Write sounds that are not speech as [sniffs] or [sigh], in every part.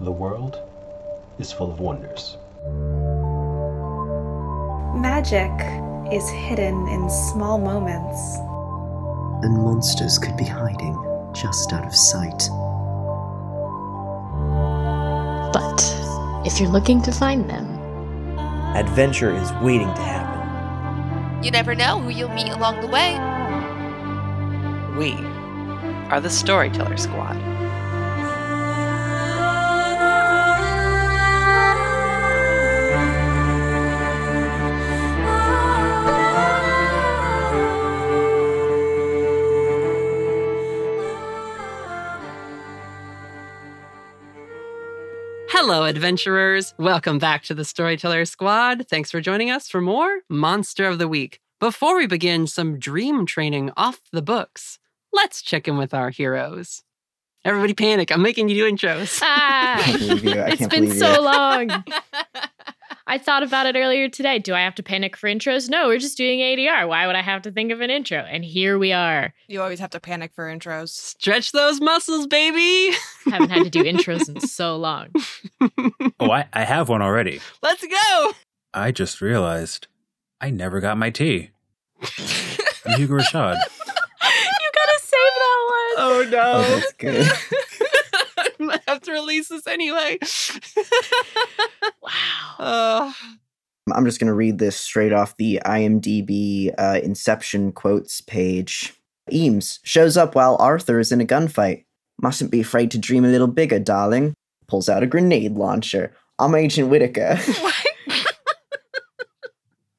The world is full of wonders. Magic is hidden in small moments. And monsters could be hiding just out of sight. But if you're looking to find them, adventure is waiting to happen. You never know who you'll meet along the way. We are the Storyteller Squad. Hello, adventurers. Welcome back to the Storyteller Squad. Thanks for joining us for more Monster of the Week. Before we begin some dream training off the books, let's check in with our heroes. Everybody panic. I'm making you do intros. ah, I can't believe you. I it's can't been believe so you. long. [laughs] I thought about it earlier today. Do I have to panic for intros? No, we're just doing ADR. Why would I have to think of an intro? And here we are. You always have to panic for intros. Stretch those muscles, baby. [laughs] Haven't had to do intros in so long. [laughs] Oh, I, I have one already. Let's go. I just realized I never got my tea. [laughs] I'm Hugo Rashad. you gotta save that one. Oh no. Oh, that's good. [laughs] I'm have to release this anyway. [laughs] Wow. Uh, I'm just going to read this straight off the IMDb uh, Inception quotes page. Eames shows up while Arthur is in a gunfight. Mustn't be afraid to dream a little bigger, darling. Pulls out a grenade launcher. I'm Agent Whitaker. [laughs]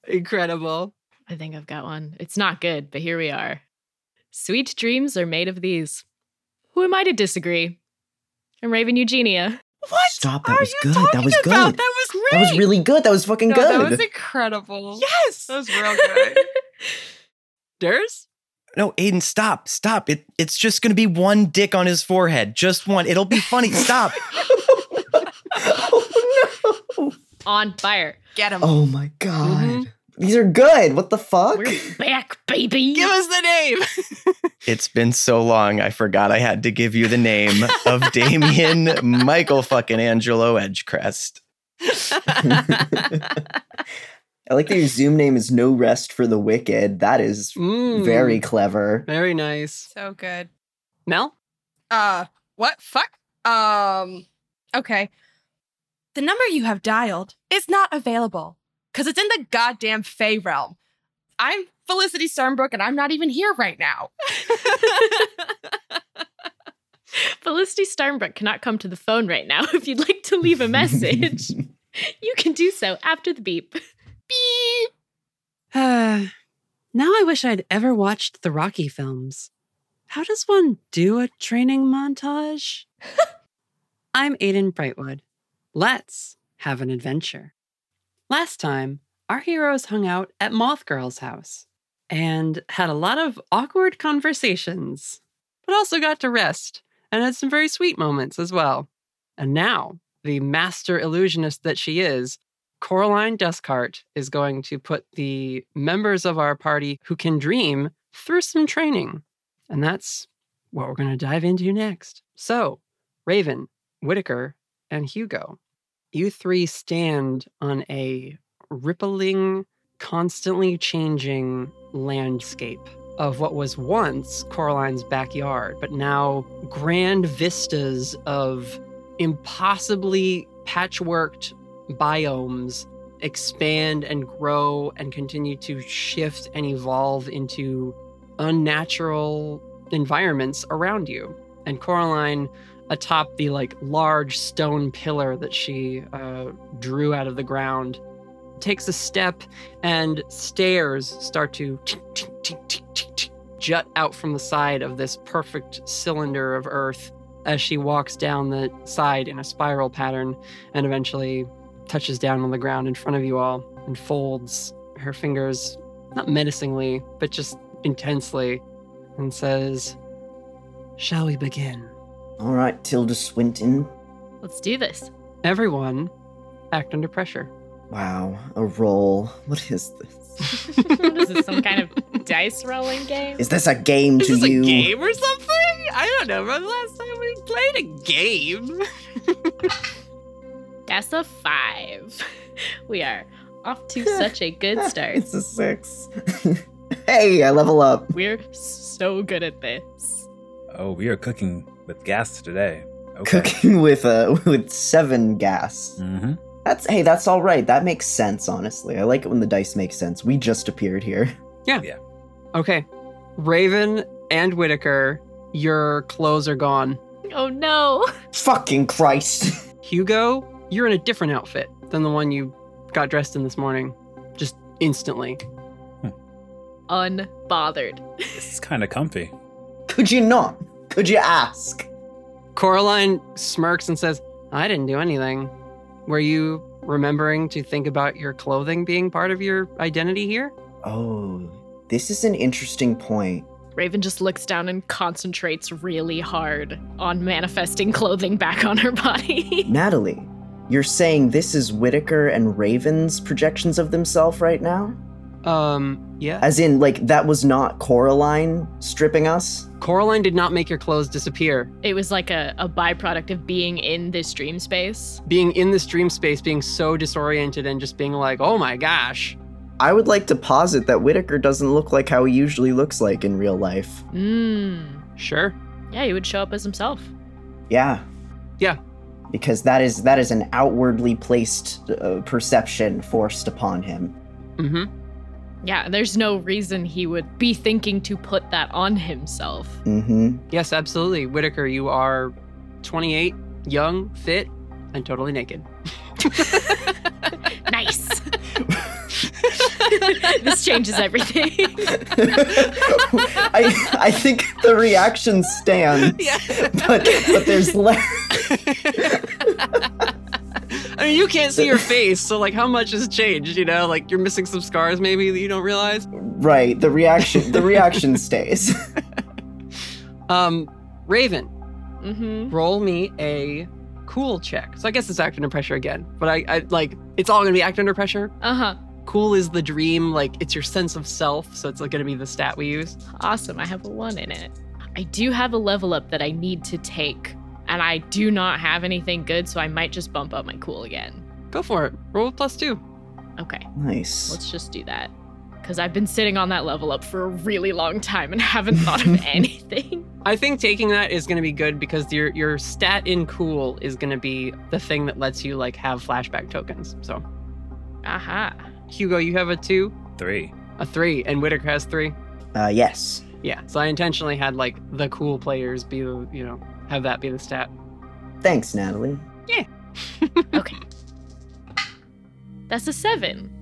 incredible. I think I've got one. It's not good, but here we are. Sweet dreams are made of these. Who am I to disagree? I'm Raven Eugenia. What Stop, that are was you good. That was about? good. That was great. that was really good. That was fucking no, good. That was incredible. Yes. That was real good. [laughs] Durs? No, Aidan, stop, stop. It, it's just going to be one dick on his forehead. Just one. It'll be funny. Stop. [laughs] [laughs] oh no. On fire. Get him. Oh my god. Mhm. These are good. What the fuck? We're back, baby. [laughs] Give us the name. [laughs] it's been so long. I forgot I had to give you the name of [laughs] Damien Michael fucking Angelo Edgecrest. I like that your Zoom name is No Rest for the Wicked. That is Mm, very clever. very nice. So good. Mel? Uh, what? Fuck? Um, okay. The number you have dialed is not available because it's in the goddamn Fey realm. I'm Felicity Sternbrook and I'm not even here right now. [laughs] Felicity Starnbrook cannot come to the phone right now. [laughs] If you'd like to leave a message, [laughs] you can do so after the beep. Beep. Uh, [sighs] now I wish I'd ever watched the Rocky films. How does one do a training montage? I'm Aidan Brightwood. Let's have an adventure. Last time, our heroes hung out at Moth Girl's house and had a lot of awkward conversations, but also got to rest and had some very sweet moments as well. And now, the master illusionist that she is, Coraline Duscart is going to put the members of our party who can dream through some training. And that's what we're going to dive into next. So, Raven, Whitaker, and Hugo, you three stand on a rippling, constantly changing landscape of what was once Coraline's backyard, but now grand vistas of impossibly patchworked biomes expand and grow and continue to shift and evolve into unnatural environments around you. And Coraline, atop the like large stone pillar that she uh, drew out of the ground, takes a step and stairs start to jut out from the side of this perfect cylinder of earth as she walks down the side in a spiral pattern and eventually touches down on the ground in front of you all and folds her fingers, not menacingly, but just intensely, and says, Shall we begin? All right, Tilda Swinton. Let's do this. Everyone act under pressure. Wow, a roll. What is this? [laughs] what is this, some kind of dice rolling game? Is this a game to you? Is to this you? a game or something? I don't know. Remember the last time we played a game? [laughs] That's a five. [laughs] We are off to such a good start. It's a six. hey, I level up. We're so good at this. Oh, we are cooking with gas today. Okay. Cooking [laughs] with uh [laughs] with seven gas. Mm-hmm. That's hey, that's all right. That makes sense, honestly. I like it when the dice make sense. We just appeared here. Yeah. Yeah. Okay. Raven and Whitaker, your clothes are gone. Oh no. [laughs] Fucking Christ. Hugo, you're in a different outfit than the one you got dressed in this morning. Just instantly. Unbothered. This is kind of comfy. Could you not? Could you ask? Coraline smirks and says, I didn't do anything. Were you remembering to think about your clothing being part of your identity here? Oh, this is an interesting point. Raven just looks down and concentrates really hard on manifesting clothing back on her body. [laughs] Natalie, you're saying this is Whitaker and Raven's projections of themselves right now? Um, yeah. As in, like, that was not Coraline stripping us? Coraline did not make your clothes disappear. it was like a, a byproduct of being in this dream space. Being in this dream space, being so disoriented and just being like, oh my gosh. I would like to posit that Whitaker doesn't look like how he usually looks like in real life. Mmm. Sure. Yeah, he would show up as himself. Yeah. Yeah. Because that is that is an outwardly placed uh, perception forced upon him. Mm-hmm. Yeah, there's no reason he would be thinking to put that on himself. Mm-hmm. Yes, absolutely. Whitaker, you are 28, young, fit, and totally naked. [laughs] nice. [laughs] this changes everything. [laughs] I I think the reaction stands. Yeah. But but there's less I mean, you can't see your [laughs] face, so like, how much has changed? You know, like you're missing some scars, maybe that you don't realize. right. The reaction the reaction stays. [laughs] [laughs] Um, Raven, mm-hmm. roll me a cool check. So I guess it's act under pressure again, but I, I like it's all gonna be act under pressure. Uh-huh. Cool is the dream, like it's your sense of self, so it's like gonna be the stat we use. Awesome. I have a one in it. I do have a level up that I need to take, and I do not have anything good, so I might just bump up my cool again. Go for it. Roll plus two. Okay, nice. let's just do that. Because I've been sitting on that level up for a really long time and [laughs] haven't thought of [laughs] anything. I think taking that is gonna be good because your your stat in cool is gonna be the thing that lets you like have flashback tokens. So Aha. Hugo, you have a two, Three. a three, and Whitaker has three. Uh yes. Yeah. So I intentionally had like the cool players be the you know have that be the stat. Thanks, Natalie. Yeah. [laughs] okay. That's a seven.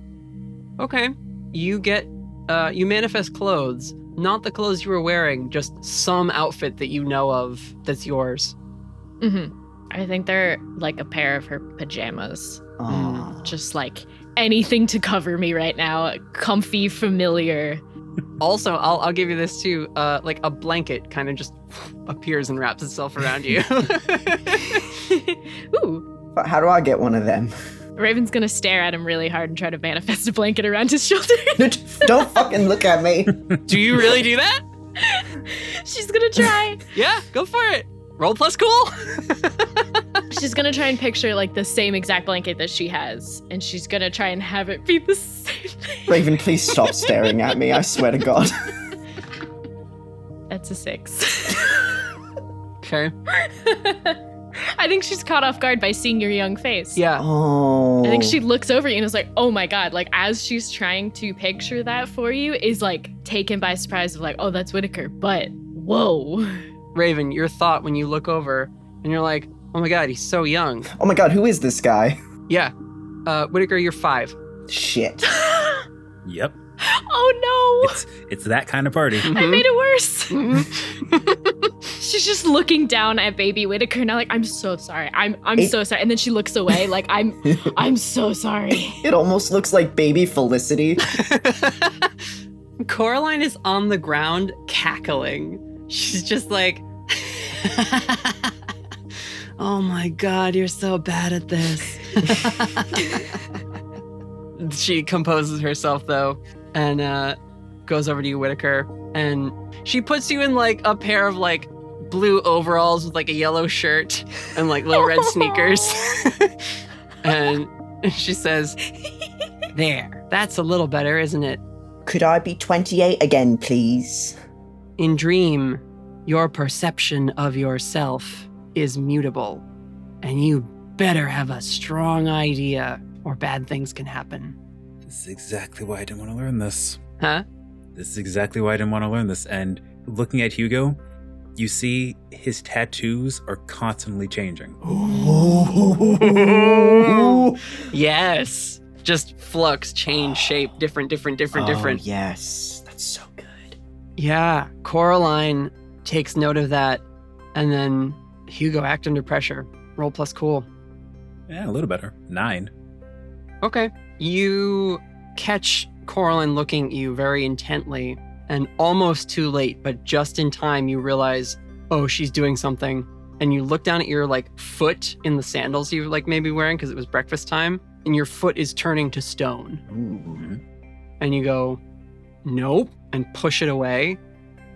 Okay. You get uh you manifest clothes, not the clothes you were wearing, just some outfit that you know of that's yours. Mm-hmm. I think they're like a pair of her pajamas. Aw. Just like anything to cover me right now. Comfy, familiar. Also, I'll I'll give you this too. Uh like a blanket kind of just appears and wraps itself around you. [laughs] Ooh. But How do I get one of them? Raven's gonna stare at him really hard and try to manifest a blanket around his shoulder. [laughs] Don't fucking look at me. [laughs] Do you really do that? She's gonna try. Yeah, go for it. Roll plus cool. She's gonna try and picture like the same exact blanket that she has, and she's gonna try and have it be the same. Raven, please stop staring at me. I swear to God. That's a six. Okay. [laughs] I think she's caught off guard by seeing your young face. Yeah. Oh. I think she looks over you and is like, oh my god. Like, as she's trying to picture that for you, is like taken by surprise of like, oh, that's Whitaker. But whoa. Raven, your thought when you look over and you're like, oh my god, he's so young. Oh my God, who is this guy? Yeah. Uh, Whitaker, you're five. Shit. [laughs] Yep. oh no. It's it's that kind of party. I made it worse. Mhm. [laughs] She's just looking down at baby Whitaker now, like, I'm so sorry. I'm I'm It- so sorry. And then she looks away, like, I'm [laughs] I'm so sorry. It almost looks like baby Felicity. Coraline is on the ground cackling. She's just like, Oh my god, you're so bad at this. [laughs] she composes herself though and uh, goes over to you, Whitaker, and she puts you in like a pair of like blue overalls with like a yellow shirt and like little red sneakers. [laughs] and she says, There, that's a little better, isn't it? Could I be 28 again, please? In Dream, your perception of yourself is mutable, and you better have a strong idea or bad things can happen. This is exactly why I didn't want to learn this. Huh? This is exactly why I didn't want to learn this. And looking at Hugo, you see his tattoos are constantly changing. [laughs] yes. Just flux, change shape, different, different, different, Oh, different. yes. That's so good. Yeah, Coraline takes note of that, and then Hugo act under pressure. Roll plus cool. Yeah, a little better. Nine. Okay. You catch Coraline looking at you very intently, and almost too late, but just in time, you realize, oh, she's doing something. And you look down at your like foot in the sandals you like maybe wearing because it was breakfast time, and your foot is turning to stone. Ooh. and you go, nope, and push it away.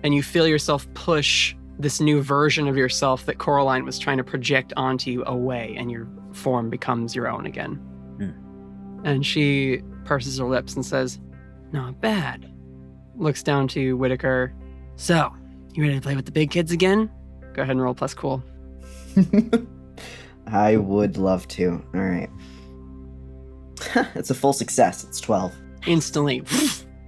And you feel yourself push this new version of yourself that Coraline was trying to project onto you away, and your form becomes your own again. Hmm. And she purses her lips and says, Not bad. Looks down to Whitaker. So, you ready to play with the big kids again? Go ahead and roll plus cool. [laughs] I would love to. All right. [laughs] it's a full success. It's 12. Instantly,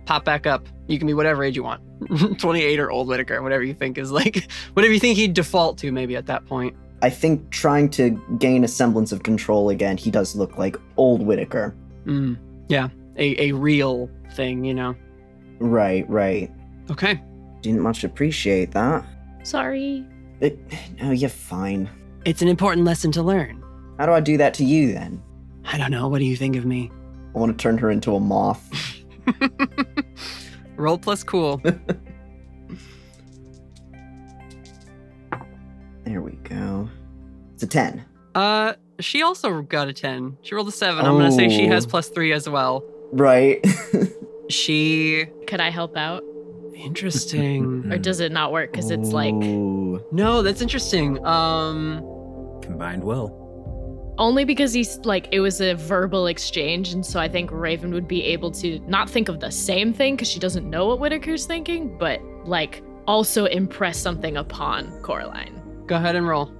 pop back up. You can be whatever age you want [laughs] 28 or old Whitaker, whatever you think is like, [laughs] whatever you think he'd default to maybe at that point. I think trying to gain a semblance of control again, he does look like old Whitaker. Mm, yeah, a, a real thing, you know. Right, right. Okay. Didn't much appreciate that. Sorry. It, oh, you're fine. It's an important lesson to learn. How do I do that to you then? I don't know. What do you think of me? I want to turn her into a moth. [laughs] Roll plus cool. [laughs] There we go. It's a 10. uh, she also got a 10. She rolled a 7. I'm going to say she has Oh. plus 3 as well. Right. [laughs] She. Could I help out? Interesting. [laughs] Or does it not work? Because it's like Ooh. no, that's interesting. Um, Combined will. Only because he's like it was a verbal exchange, and so I think Raven would be able to not think of the same thing because she doesn't know what Whitaker's thinking, but like also impress something upon Coraline. go ahead and roll.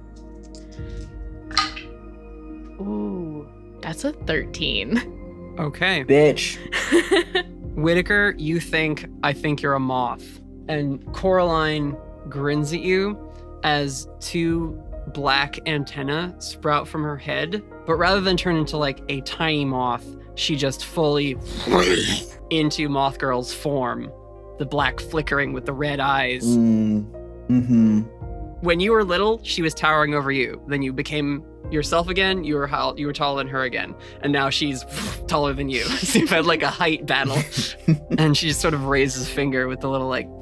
Ooh, that's a thirteen. Okay. Bitch. [laughs] Whitaker, you think, I think you're a moth. And Coraline grins at you as two black antenna sprout from her head. But rather than turn into like a tiny moth, she just fully [laughs] into Moth Girl's form. The black flickering with the red eyes. Mm. Mm-hmm. When you were little, she was towering over you. Then you became yourself again. You were how you were taller than her again, and now she's [laughs] taller than you. [laughs] so you've had like a height battle, and she just sort of raises finger with the little like. [tsk]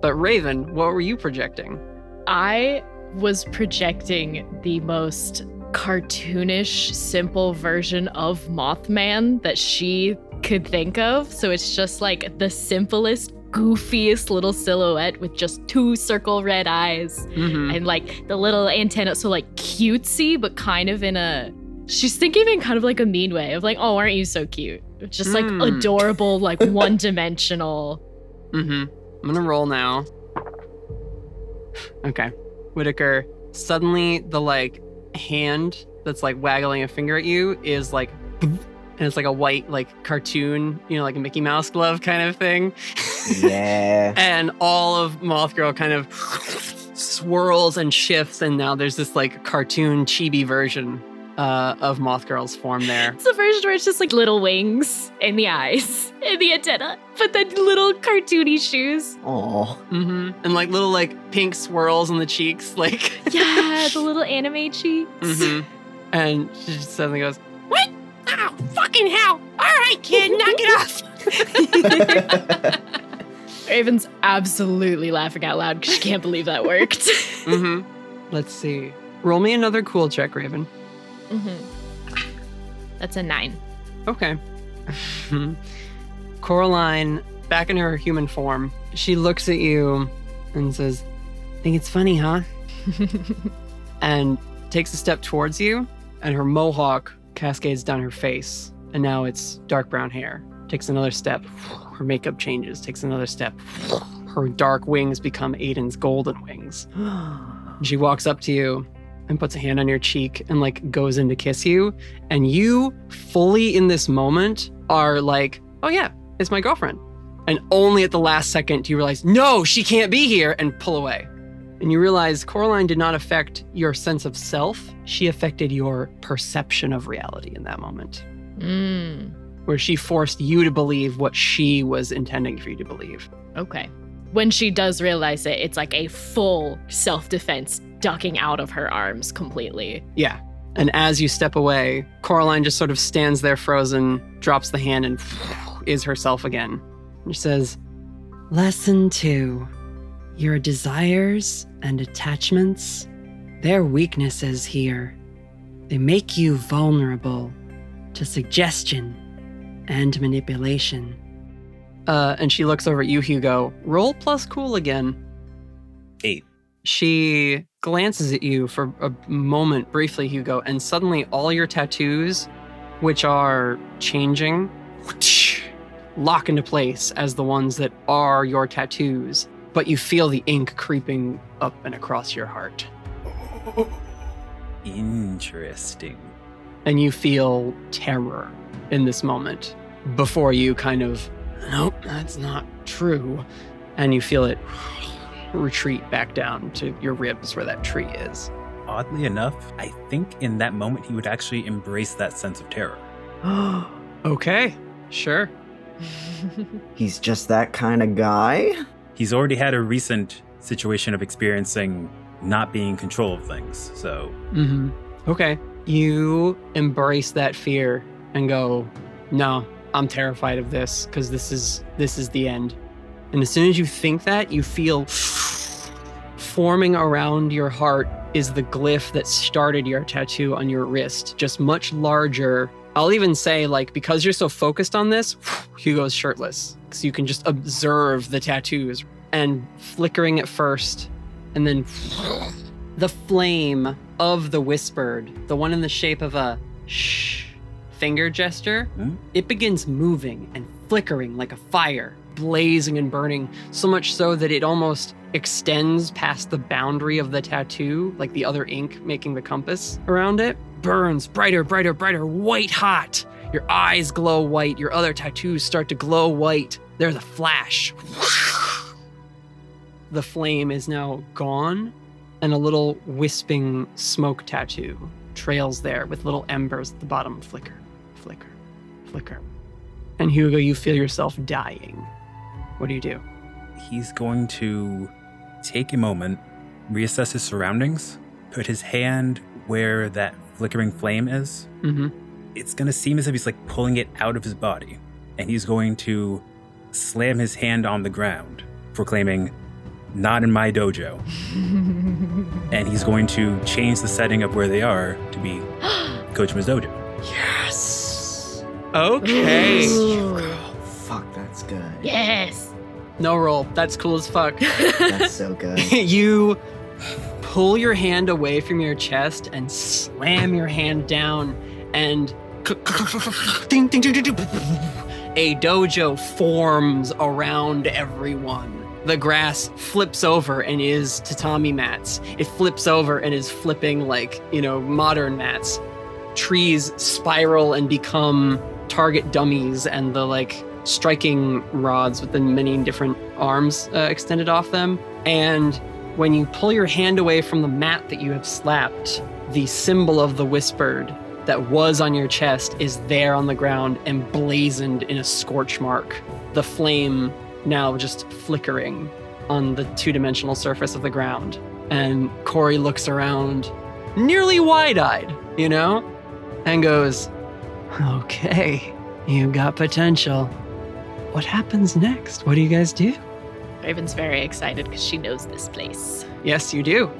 But Raven, what were you projecting? I was projecting the most cartoonish, simple version of Mothman that she could think of. So it's just like the simplest, goofiest little silhouette with just two circle red eyes Mhm. and like the little antenna. So like cutesy, but kind of in a. She's thinking in kind of like a mean way of like, oh, aren't you so cute? Just like Mm. adorable, like [laughs] one dimensional. Mm-hmm. I'm gonna roll now. Okay. Whitaker, suddenly the like hand that's like waggling a finger at you is like and it's like a white like cartoon, you know, like a Mickey Mouse glove kind of thing. Yeah. [laughs] and all of Moth Girl kind of swirls and shifts, and now there's this like cartoon chibi version uh, of Moth Girl's form there. It's the version where it's just like little wings and the eyes [laughs] and the antenna, but then little cartoony shoes. Oh. hmm And like little like pink swirls on the cheeks, [laughs] like Yeah, the little anime cheeks. hmm And she just suddenly goes, "What? Oh, fucking hell! All right, kid, knock it off." [laughs] Raven's absolutely laughing out loud because she can't believe that worked. hmm Let's see. Roll me another cool check, Raven. Hmm That's a nine. Okay. [laughs] Coraline, back in her human form, she looks at you and says, Think it's funny, huh? [laughs] and takes a step towards you, and her mohawk cascades down her face, and now it's dark brown hair. Takes another step, her makeup changes. Takes another step, her dark wings become Aidan's golden wings. And [gasps] she walks up to you and puts a hand on your cheek and like goes in to kiss you, and you fully in this moment are like, "Oh yeah, it's my girlfriend." And only at the last second do you realize, "No, she can't be here," and pull away and you realize Coraline did not affect your sense of self. She affected your perception of reality in that moment, Mm, where she forced you to believe what she was intending for you to believe. okay. When she does realize it, it's like a full self defense ducking out of her arms completely. Yeah. And as you step away, Coraline just sort of stands there frozen, drops the hand, and [sniffs] is herself again. And she says, Lesson two Your desires and attachments, they're weaknesses here. They make you vulnerable to suggestion and manipulation. Uh, and she looks over at you, Hugo. Roll plus cool again. Eight. She glances at you for a moment briefly, Hugo, and suddenly all your tattoos, which are changing, [sniffs] lock into place as the ones that are your tattoos. But you feel the ink creeping up and across your heart. [laughs] Interesting. And you feel terror in this moment before you kind of, nope, that's not true. And you feel it retreat back down to your ribs where that tree is. Oddly enough, I think in that moment he would actually embrace that sense of terror. [gasps] okay, sure. [laughs] He's just that kind of guy? He's already had a recent situation of experiencing not being in control of things. So, Mm-hmm. Okay. You embrace that fear and go, no, I'm terrified of this because this is this is the end. And as soon as you think that, you feel forming around your heart is the glyph that started your tattoo on your wrist, just much larger. I'll even say, like, because you're so focused on this, Hugo's shirtless. So you can just observe the tattoos and flickering at first, and then [sniffs] the flame of the whispered, the one in the shape of a shh finger gesture, Hmm? it begins moving and flickering like a fire, blazing and burning, so much so that it almost extends past the boundary of the tattoo, like the other ink making the compass around it. Burns brighter, brighter, brighter, white hot. Your eyes glow white, your other tattoos start to glow white. There's a flash. The flame is now gone, and a little wisping smoke tattoo trails there with little embers at the bottom flicker, flicker, flicker. And Hugo, you feel yourself dying. What do you do? he's going to take a moment, reassess his surroundings, put his hand where that flickering flame is. Mm-hmm. It's going to seem as if he's like pulling it out of his body, and he's going to slam his hand on the ground, proclaiming, Not in my dojo. [laughs] And he's going to change the setting of where they are to be [gasps] Kojima's dojo. Yes. Okay. Oh, fuck, that's good. yes. No roll. That's cool as fuck. [laughs] That's so good. [laughs] you pull your hand away from your chest and slam your hand down and [laughs] a dojo forms around everyone. The grass flips over and is tatami mats. It flips over and is flipping like, you know, modern mats. Trees spiral and become target dummies and the like striking rods with the many different arms uh, extended off them. And when you pull your hand away from the mat that you have slapped, the symbol of the whispered that was on your chest is there on the ground emblazoned in a scorch mark. The flame now just flickering on the two dimensional surface of the ground. And Corey looks around, nearly wide eyed, you know, and goes, Okay, you got potential. What happens next? What do you guys do? Raven's very excited because she knows this place. Yes, you do.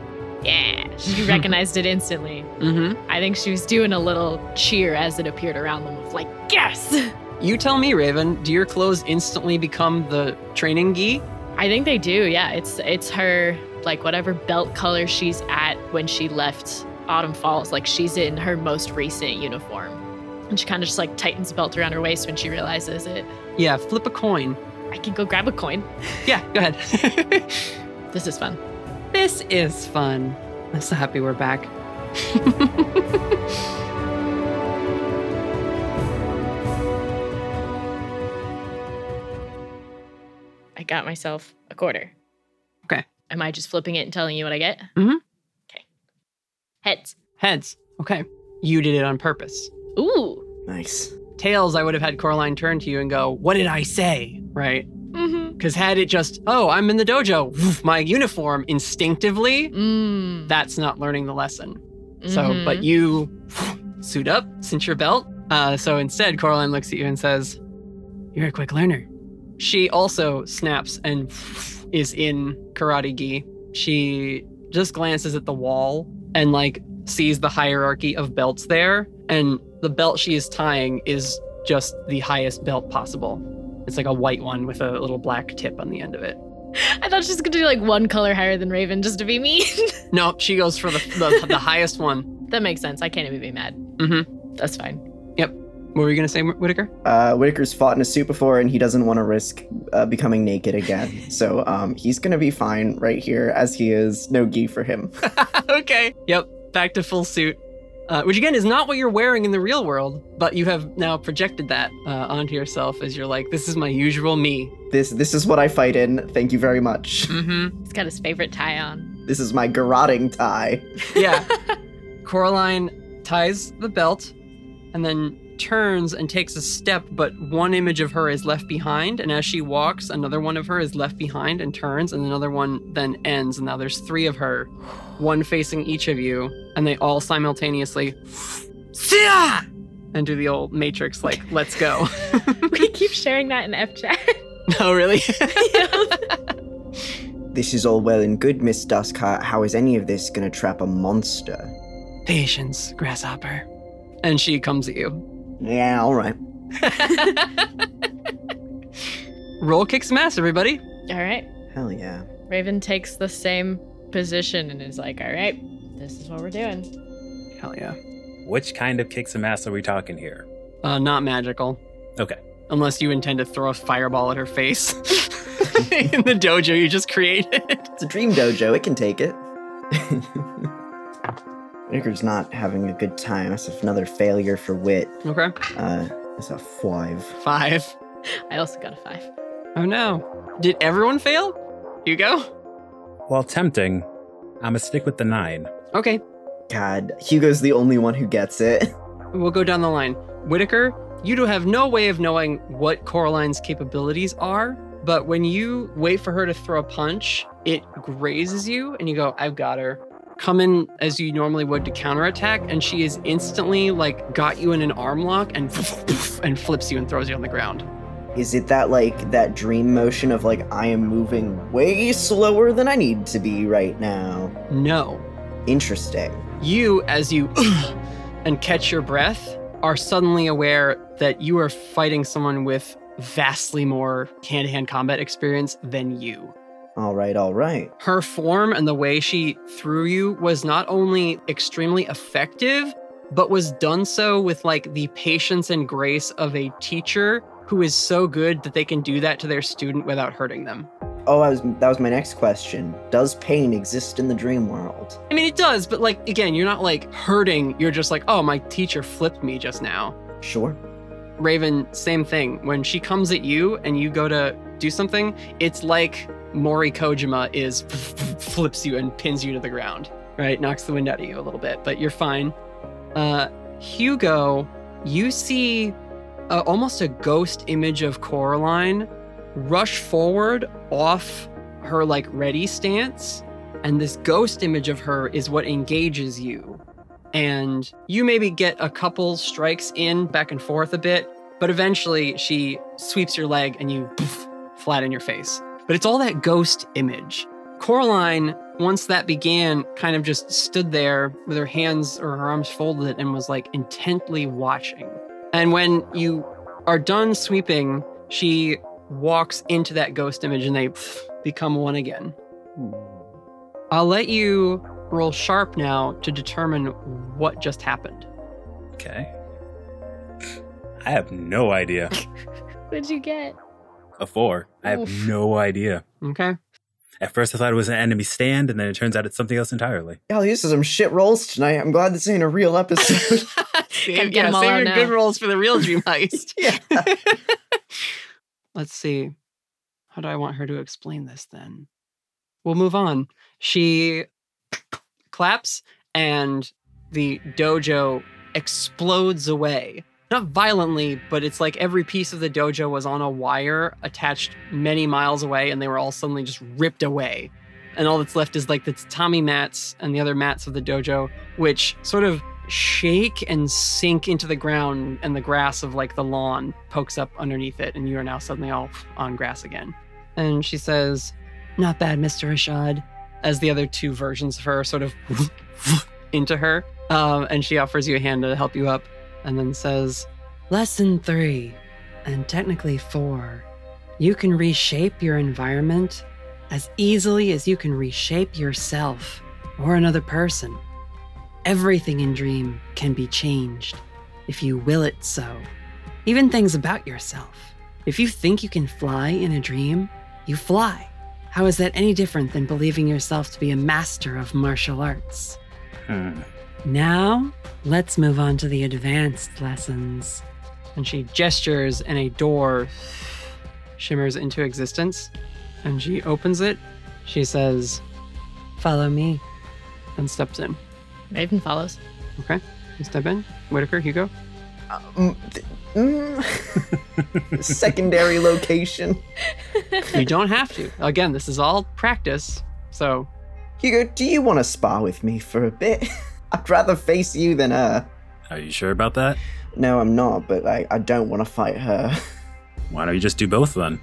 Yeah, she [laughs] recognized it instantly. Mm-hmm. I think she was doing a little cheer as it appeared around them of like, yes! You tell me, Raven, do your clothes instantly become the training gi? I think they do, yeah. It's it's her like whatever belt color she's at when she left Autumn Falls. Like she's in her most recent uniform. And she kind of just like tightens the belt around her waist when she realizes it. Yeah, flip a coin. I can go grab a coin. [laughs] Yeah, go ahead. [laughs] This is fun. this is fun. I'm so happy we're back. [laughs] I got myself a quarter. Okay. Am I just flipping it and telling you what I get? Mm hmm. Okay. Heads. Heads. Okay. You did it on purpose. Ooh. Nice. Tails, I would have had Coraline turn to you and go, What did I say? Right? Mm-hmm. Because had it just, Oh, I'm in the dojo, woof, my uniform instinctively, Mm. that's not learning the lesson. So, Mhm. but you suit up, cinch your belt. Uh, so instead, Coraline looks at you and says, You're a quick learner. She also snaps and is in karate gi. She just glances at the wall and like sees the hierarchy of belts there. And the belt she is tying is just the highest belt possible. It's like a white one with a little black tip on the end of it. I thought she was gonna do like one color higher than Raven just to be mean. [laughs] No, she goes for the the, the highest one. that makes sense. I can't even be mad. Mm-hmm. That's fine. Yep. What were you gonna say, Whitaker? Uh, Whitaker's fought in a suit before, and he doesn't want to risk uh, becoming naked again. [laughs] so um, he's gonna be fine right here, as he is. No gi for him. [laughs] okay. Yep. Back to full suit. Uh, which again is not what you're wearing in the real world, but you have now projected that uh, onto yourself as you're like, this is my usual me. This this is what I fight in. Thank you very much. Mm-hmm. He's got his favorite tie on. This is my garroting tie. Yeah. [laughs] Coraline ties the belt and then turns and takes a step, but one image of her is left behind. And as she walks, another one of her is left behind and turns, and another one then ends. And now there's three of her, one facing each of you, and they all simultaneously Sia! and do the old Matrix like, let's go. [laughs] we keep sharing that in F chat. [laughs] oh, really? [laughs] This is all well and good, Miss Duskheart. How is any of this gonna trap a monster? Patience, grasshopper. And she comes at you. Yeah, all right. [laughs] Roll kick some ass, everybody. all right. Hell yeah. Raven takes the same position and is like, all right, this is what we're doing. Hell yeah. Which kind of kick some ass are we talking here? Uh, not magical. Okay. Unless you intend to throw a fireball at her face. [laughs] In the dojo you just created. It's a dream dojo. It can take it. [laughs] Whitaker's not having a good time. That's another failure for Wit. Okay. Uh, it's a five. Five. [laughs] I also got a five. Oh no. Did everyone fail? Hugo? While tempting, I'ma stick with the nine. Okay. God, Hugo's the only one who gets it. [laughs] We'll go down the line. Whitaker, you do have no way of knowing what Coraline's capabilities are, but when you wait for her to throw a punch, it grazes you and you go, I've got her. Come in as you normally would to counterattack, and she is instantly like got you in an arm lock and and flips you and throws you on the ground. Is it that like that dream motion of like I am moving way slower than I need to be right now? No. Interesting. You, as you [clears throat] and catch your breath, are suddenly aware that you are fighting someone with vastly more hand to hand combat experience than you. All right, all right. Her form and the way she threw you was not only extremely effective, but was done so with like the patience and grace of a teacher who is so good that they can do that to their student without hurting them. Oh, I was, that was my next question. Does pain exist in the dream world? I mean, it does, but like, again, you're not like hurting. You're just like, oh, my teacher flipped me just now. Sure. Raven, same thing. When she comes at you and you go to do something, it's like Mori Kojima is flips you and pins you to the ground, right? Knocks the wind out of you a little bit, but you're fine. Uh, Hugo, you see almost a ghost image of Coraline rush forward off her like ready stance, and this ghost image of her is what engages you and you maybe get a couple strikes in back and forth a bit, but eventually she sweeps your leg and you poof, flat in your face. But it's all that ghost image. Coraline, once that began, kind of just stood there with her hands or her arms folded and was like intently watching. And when you are done sweeping, she walks into that ghost image and they poof, become one again. I'll let you roll sharp now to determine what just happened. Okay. I have no idea. [laughs] What'd you get? A four. I have Oof. no idea. Okay. At first, I thought it was an enemy stand, and then it turns out it's something else entirely. Y'all, these are some shit rolls tonight. I'm glad this ain't a real episode. [laughs] save, get 'em all out your now. good rolls for the real dream heist. [laughs] yeah. [laughs] Let's see. How do I want her to explain this then? We'll move on. She claps and the dojo explodes away. Not violently, but it's like every piece of the dojo was on a wire attached many miles away and they were all suddenly just ripped away. And all that's left is like the tatami mats and the other mats of the dojo, which sort of shake and sink into the ground and the grass of like the lawn pokes up underneath it and you are now suddenly all on grass again. And she says not bad mr rashad as the other two versions of her sort of [laughs] into her. Um, and she offers you a hand to help you up and then says lesson three and technically four you can reshape your environment as easily as you can reshape yourself or another person Everything in Dream can be changed if you will it so. Even things about yourself. If you think you can fly in a dream, you fly. How is that any different than believing yourself to be a master of martial arts? Hmm. Now, let's move on to the advanced lessons. And she gestures, and a door shimmers into existence. And she opens it. She says, Follow me, and steps in. Raven follows. Okay, you step in. Whitaker, Hugo. Mm, th- mm. [laughs] Secondary location. You don't have to. Again, this is all practice. So, Hugo, do you want to spar with me for a bit? [laughs] I'd rather face you than her. Are you sure about that? No, I'm not, but I, I don't want to fight her. Why don't you just do both then?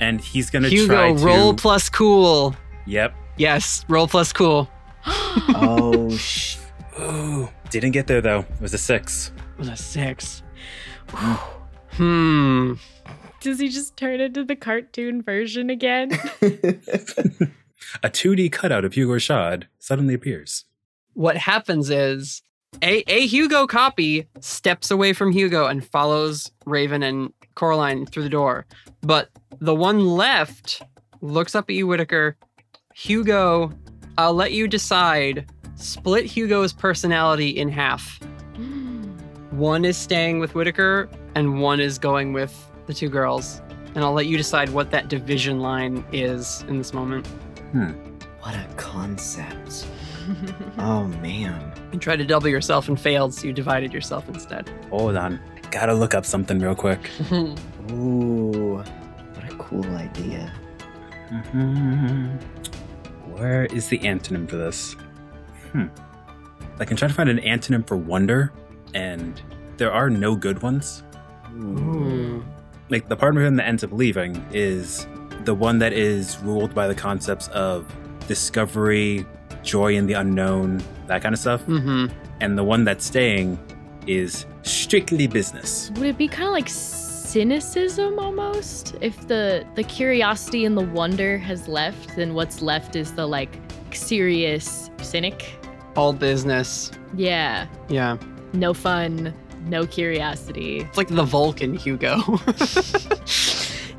And he's gonna Hugo, try to. roll plus cool. Yep. Yes, roll plus cool. [gasps] oh, sh. Ooh, [gasps] didn't get there though. It was a six. It was a six. [sighs] hmm. Does he just turn into the cartoon version again? [laughs] [laughs] A 2D cutout of Hugo Rashad suddenly appears. What happens is a, a Hugo copy steps away from Hugo and follows Raven and Coraline through the door. But the one left looks up at you, Whitaker. Hugo, I'll let you decide. Split Hugo's personality in half. [gasps] One is staying with Whitaker, and one is going with the two girls. And I'll let you decide what that division line is in this moment. Hmm. What a concept. [laughs] Oh, man. You tried to double yourself and failed, so you divided yourself instead. Hold on. Gotta look up something real quick. [laughs] Ooh, what a cool idea. Mhm. Where is the antonym for this? Hmm. I can try to find an antonym for wonder, and there are no good ones. Ooh. Like the part of him that ends up leaving is the one that is ruled by the concepts of discovery, joy in the unknown, that kind of stuff. Mm-hmm. And the one that's staying is strictly business. Would it be kind of like cynicism almost? If the the curiosity and the wonder has left, then what's left is the like serious cynic. All business. Yeah, Yeah. no fun, no curiosity. It's like the Vulcan Hugo. [laughs]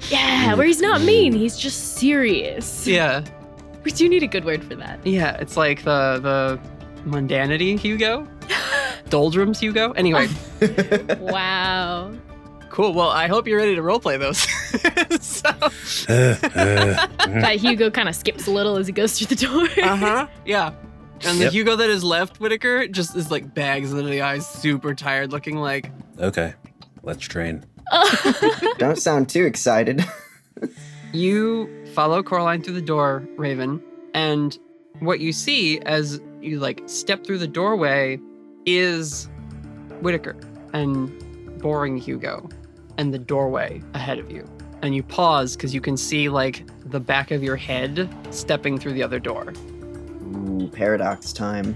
Yeah, where he's not mean, he's just serious. yeah. We do need a good word for that. Yeah. It's like the the mundanity Hugo. [laughs] Doldrums Hugo. Anyway, [laughs] Wow. cool. Well, I hope you're ready to roleplay those. [laughs] so, That Hugo kind of skips a little as he goes through the door. uh-huh. Yeah. And the Yep. Hugo that is left, Whitaker, just is like bags under the eyes, super tired looking like okay, let's train. Don't sound too excited. You follow Coraline through the door, Raven, and what you see as you like step through the doorway is Whitaker and boring Hugo and the doorway ahead of you. And you pause because you can see like the back of your head stepping through the other door. Ooh, paradox time.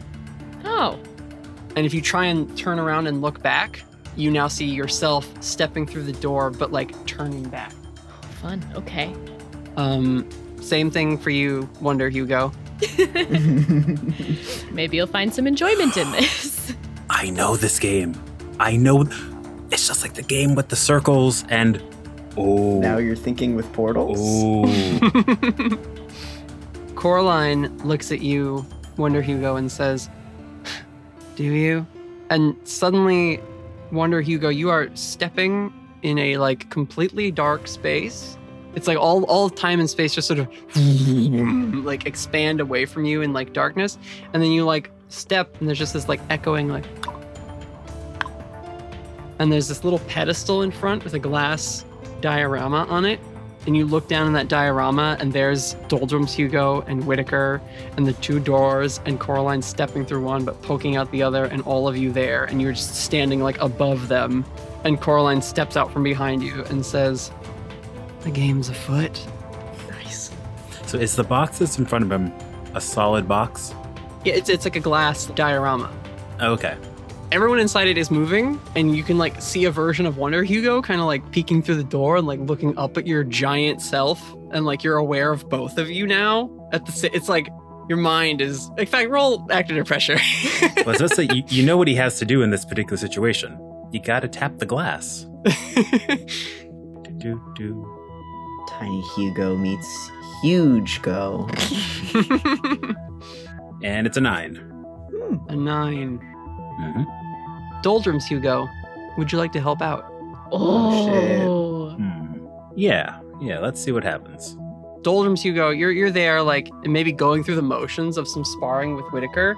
oh, And if you try and turn around and look back, you now see yourself stepping through the door, but like turning back. Fun. Okay. Um, same thing for you, Wonder Hugo. [laughs] Maybe you'll find some enjoyment in this. [laughs] I know this game. I know. It's just like the game with the circles and. Oh. now you're thinking with portals? Oh. [laughs] Coraline looks at you, Wonder Hugo, and says, Do you? And suddenly, Wonder Hugo, you are stepping in a like completely dark space. It's like all all time and space just sort of [laughs] like expand away from you in like darkness, and then you like step, and there's just this like echoing like, and there's this little pedestal in front with a glass diorama on it, and you look down in that diorama, and there's Doldrums Hugo and Whitaker, and the two doors, and Coraline stepping through one but poking out the other, and all of you there, and you're just standing like above them. And Coraline steps out from behind you and says, The game's afoot. Nice. so is the box that's in front of him a solid box? Yeah, it's, it's like a glass diorama. Oh, okay. Everyone inside it is moving, and you can like see a version of Wonder Hugo kind of like peeking through the door and like looking up at your giant self, and like you're aware of both of you now. At the it's like your mind is. In fact, roll act under pressure. [laughs] Well, so say you, you know what he has to do in this particular situation. You gotta tap the glass. Do, [laughs] do, do. Tiny Hugo meets Huge Go. [laughs] And it's a nine. a nine. Mhm. Doldrums Hugo, would you like to help out? Oh. Hmm. Yeah, yeah, let's see what happens. Doldrums Hugo, you're you're there like maybe going through the motions of some sparring with Whitaker,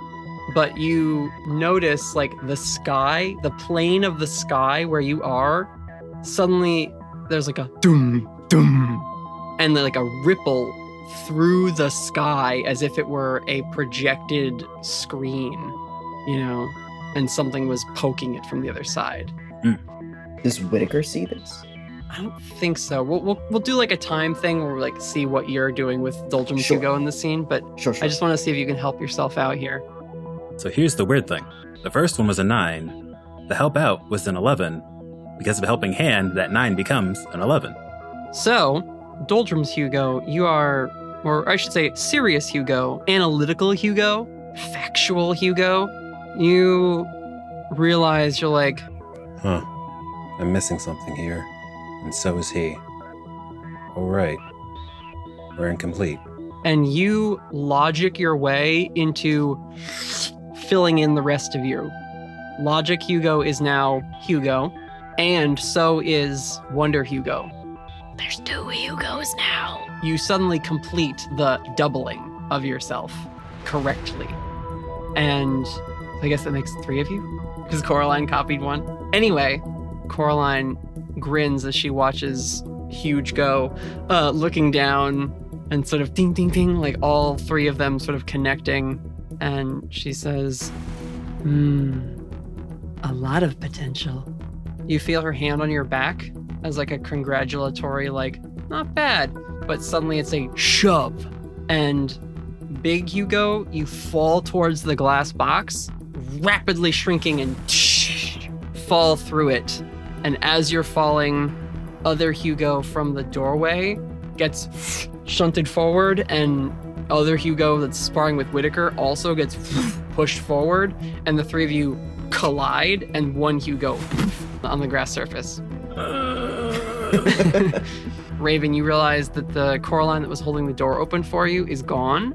but you notice like the sky, the plane of the sky where you are, suddenly there's like a doom doom and then like a ripple through the sky as if it were a projected screen, you know, and something was poking it from the other side. Hmm. Does Whitaker see this? I don't think so. We'll, we'll, we'll do like a time thing where we like see what you're doing with Doldrum Sure. Hugo in the scene, but Sure, sure. I just want to see if you can help yourself out here. So here's the weird thing the first one was a nine, the help out was an 11. Because of a helping hand, that nine becomes an 11. So, Doldrums Hugo, you are, or I should say, serious Hugo, analytical Hugo, factual Hugo. You realize you're like, Huh. I'm missing something here. And so is he. All right. We're incomplete. and you logic your way into filling in the rest of you. Logic Hugo is now Hugo, and so is Wonder Hugo. There's two Hugos now. You suddenly complete the doubling of yourself correctly. And I guess that makes three of you because Coraline copied one. Anyway, Coraline grins as she watches Huge go, uh, looking down and sort of ding, ding, ding, like all three of them sort of connecting. And she says, Hmm, a lot of potential. You feel her hand on your back as like a congratulatory, like, not bad. But suddenly it's a shove. And big Hugo, you fall towards the glass box, rapidly shrinking and [tsk] fall through it. And as you're falling, other Hugo from the doorway gets [sniffs] shunted forward, and other Hugo that's sparring with Whitaker also gets [laughs] pushed forward, and the three of you collide, and one Hugo on the grass surface. [laughs] [laughs] Raven, you realize that the Coraline that was holding the door open for you is gone,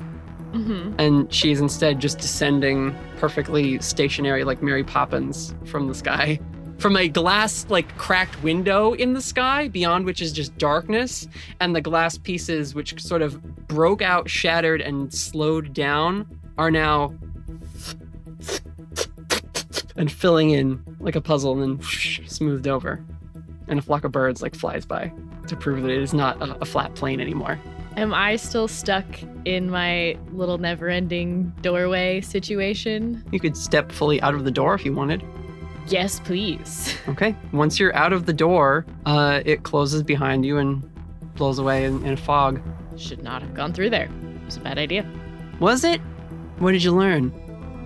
Mm-hmm. and she's instead just descending perfectly stationary like Mary Poppins from the sky. From a glass, like cracked window in the sky, beyond which is just darkness, and the glass pieces, which sort of broke out, shattered, and slowed down, are now and filling in like a puzzle and then [laughs] smoothed over. And a flock of birds like flies by to prove that it is not a, a flat plane anymore. Am I still stuck in my little never ending doorway situation? You could step fully out of the door if you wanted. Yes, please. [laughs] Okay. Once you're out of the door, uh, it closes behind you and blows away in, in a fog. Should not have gone through there. It was a bad idea. Was it? What did you learn?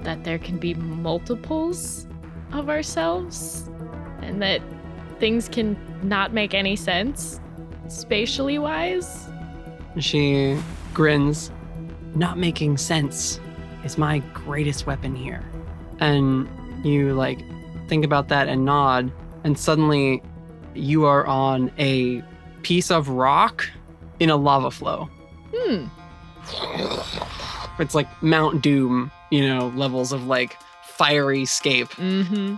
That there can be multiples of ourselves and that things can not make any sense spatially wise. She grins. not making sense is my greatest weapon here. And you like think about that and nod, and suddenly you are on a piece of rock in a lava flow. Hmm. It's like Mount Doom, you know, levels of like fiery scape. Mm-hmm.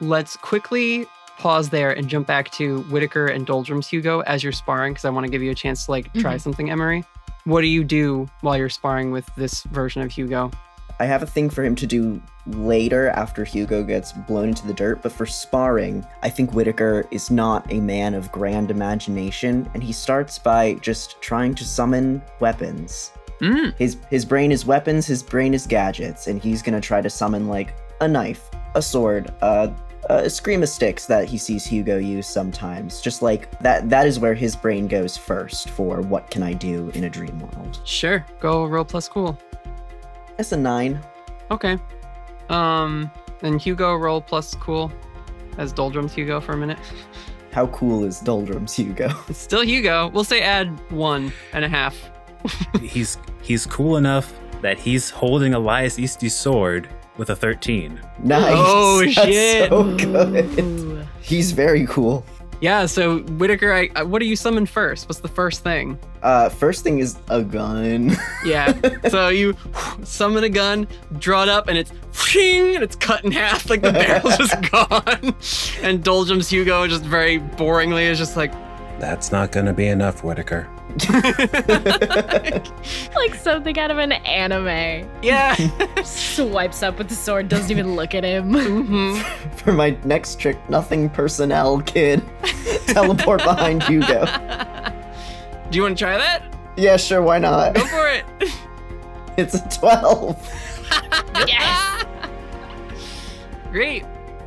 Let's quickly pause there and jump back to Whitaker and Doldrums Hugo as you're sparring because I want to give you a chance to like try Mhm. something, Emery. What do you do while you're sparring with this version of Hugo? I have a thing for him to do later after Hugo gets blown into the dirt, but for sparring, I think Whitaker is not a man of grand imagination, and he starts by just trying to summon weapons. Mm. His his brain is weapons, his brain is gadgets, and he's gonna try to summon like a knife, a sword, uh, escrima sticks that he sees Hugo use sometimes. Just like that that is where his brain goes first for what can I do in a dream world. Sure, go roll plus cool. That's a nine. Okay. Um, and Hugo roll plus cool as Doldrums Hugo for a minute. [laughs] How cool is Doldrums Hugo? [laughs] It's still Hugo. We'll say add one and a half. [laughs] he's he's cool enough that he's holding Elias Eastie's sword with a 13. Nice. Oh, That's shit. So good. Ooh. He's very cool. Yeah, so Whitaker, I, I, what do you summon first? What's the first thing? Uh, first thing is a gun. [laughs] Yeah. so you summon a gun, draw it up, and it's ping, and it's cut in half, like the barrel's [laughs] just gone. And Doldrums Hugo just very boringly is just like, That's not gonna be enough, Whitaker. [laughs] Like something out of an anime. yeah. [laughs] Swipes up with the sword, doesn't even look at him. Mhm. [laughs] For my next trick, nothing personnel, kid. Teleport behind Hugo. Do you want to try that? Yeah, sure, why not? Go for it. It's a 12. yes. Great.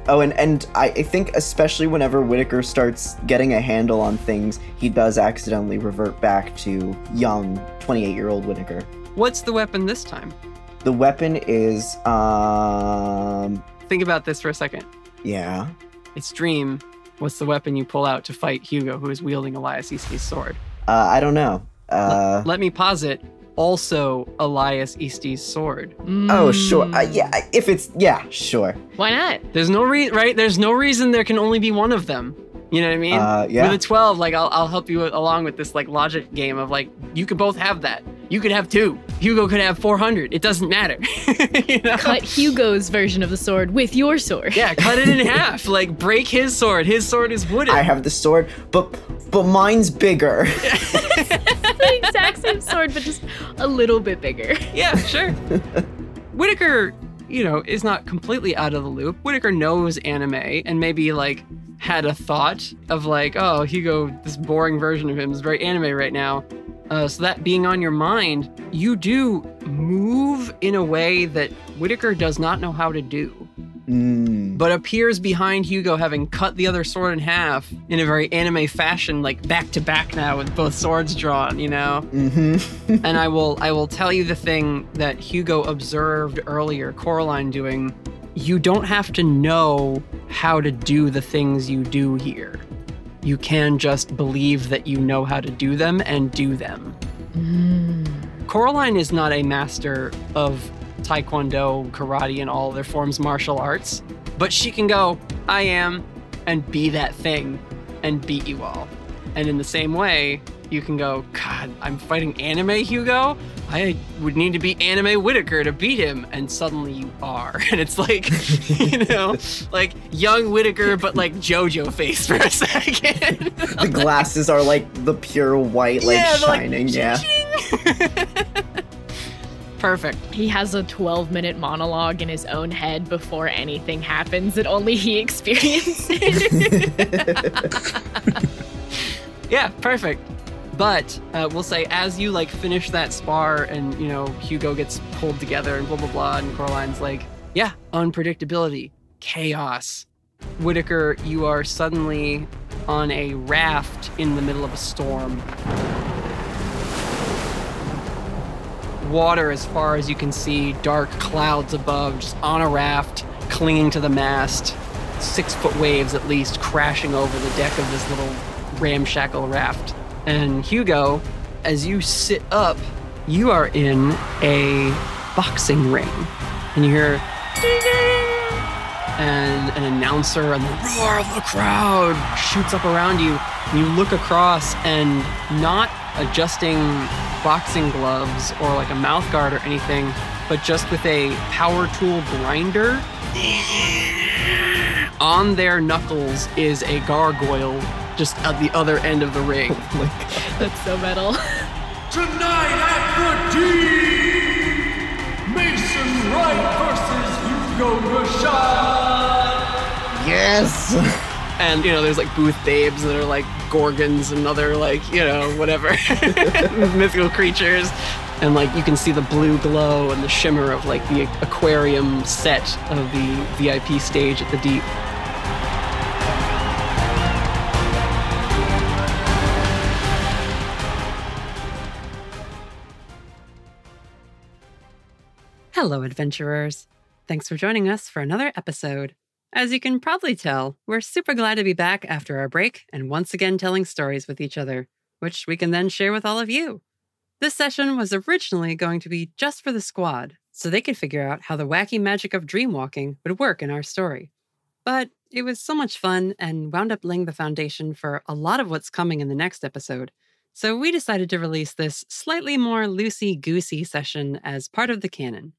Oh, and, and I, I think especially whenever Whitaker starts getting a handle on things, he does accidentally revert back to young 28 year old Whitaker. What's the weapon this time? The weapon is, um, Think about this for a second. yeah. It's Dream. What's the weapon you pull out to fight Hugo, who is wielding Elias Eastie's sword? Uh, I don't know. Uh, Let me posit. Also, Elias Eastie's sword. oh, sure. Uh, Mm. yeah, if it's, yeah, sure. Why not? There's no re right. There's no reason there can only be one of them. You know what I mean? Uh, yeah. With a 12, like I'll, I'll help you along with this like logic game of like you could both have that. You could have two. Hugo could have 400. It doesn't matter. [laughs] you know? Cut Hugo's version of the sword with your sword. Yeah, cut it in [laughs] half. Like break his sword. His sword is wooden. I have the sword, but but mine's bigger. [laughs] the exact same sword, but just a little bit bigger. yeah, sure. Whitaker, you know, is not completely out of the loop. Whitaker knows anime and maybe like had a thought of like, oh, Hugo, this boring version of him is very anime right now. Uh, so that being on your mind, you do move in a way that Whitaker does not know how to do, Mm. but appears behind Hugo having cut the other sword in half in a very anime fashion, like back to back now with both swords drawn, you know? Mm-hmm. [laughs] and I will I will tell you the thing that Hugo observed earlier Coraline doing. You don't have to know how to do the things you do here. You can just believe that you know how to do them and do them. Hmm. Coraline is not a master of taekwondo, karate, and all their forms martial arts, but she can go, I am, and be that thing and beat you all. And in the same way, you can go, God, I'm fighting anime Hugo. I would need to be anime Whitaker to beat him, and suddenly you are. [laughs] And it's like, [laughs] you know, like young Whitaker, but like JoJo face for a second. the glasses are like the pure white, like Yeah, they're like, shining. yeah. [laughs] Perfect. He has a 12 minute monologue in his own head before anything happens that only he experiences. Yeah, perfect. But uh, we'll say as you like finish that spar and you know Hugo gets pulled together and blah blah blah and Coraline's like, yeah, unpredictability, chaos. Whitaker, you are suddenly on a raft in the middle of a storm. Water as far as you can see, dark clouds above, just on a raft, clinging to the mast. Six foot waves at least crashing over the deck of this little ramshackle raft. And Hugo, as you sit up, you are in a boxing ring, and you hear and an announcer and the roar of the crowd shoots up around you. And you look across and not adjusting boxing gloves or like a mouth guard or anything, but just with a power tool grinder. On their knuckles is a gargoyle just at the other end of the ring. [laughs] Oh like that's so metal. [laughs] Tonight at the D, Mason Wright versus Hugo Rashad. Yes! [laughs] and you know, there's like booth babes that are like gorgons and other like you know whatever mythical creatures, and like you can see the blue glow and the shimmer of like the aquarium set of the VIP stage at the deep. Hello, adventurers. Thanks for joining us for another episode. As you can probably tell, we're super glad to be back after our break and once again telling stories with each other, which we can then share with all of you. This session was originally going to be just for the squad, so they could figure out how the wacky magic of dreamwalking would work in our story. But it was so much fun and wound up laying the foundation for a lot of what's coming in the next episode. So we decided to release this slightly more loosey goosey session as part of the canon.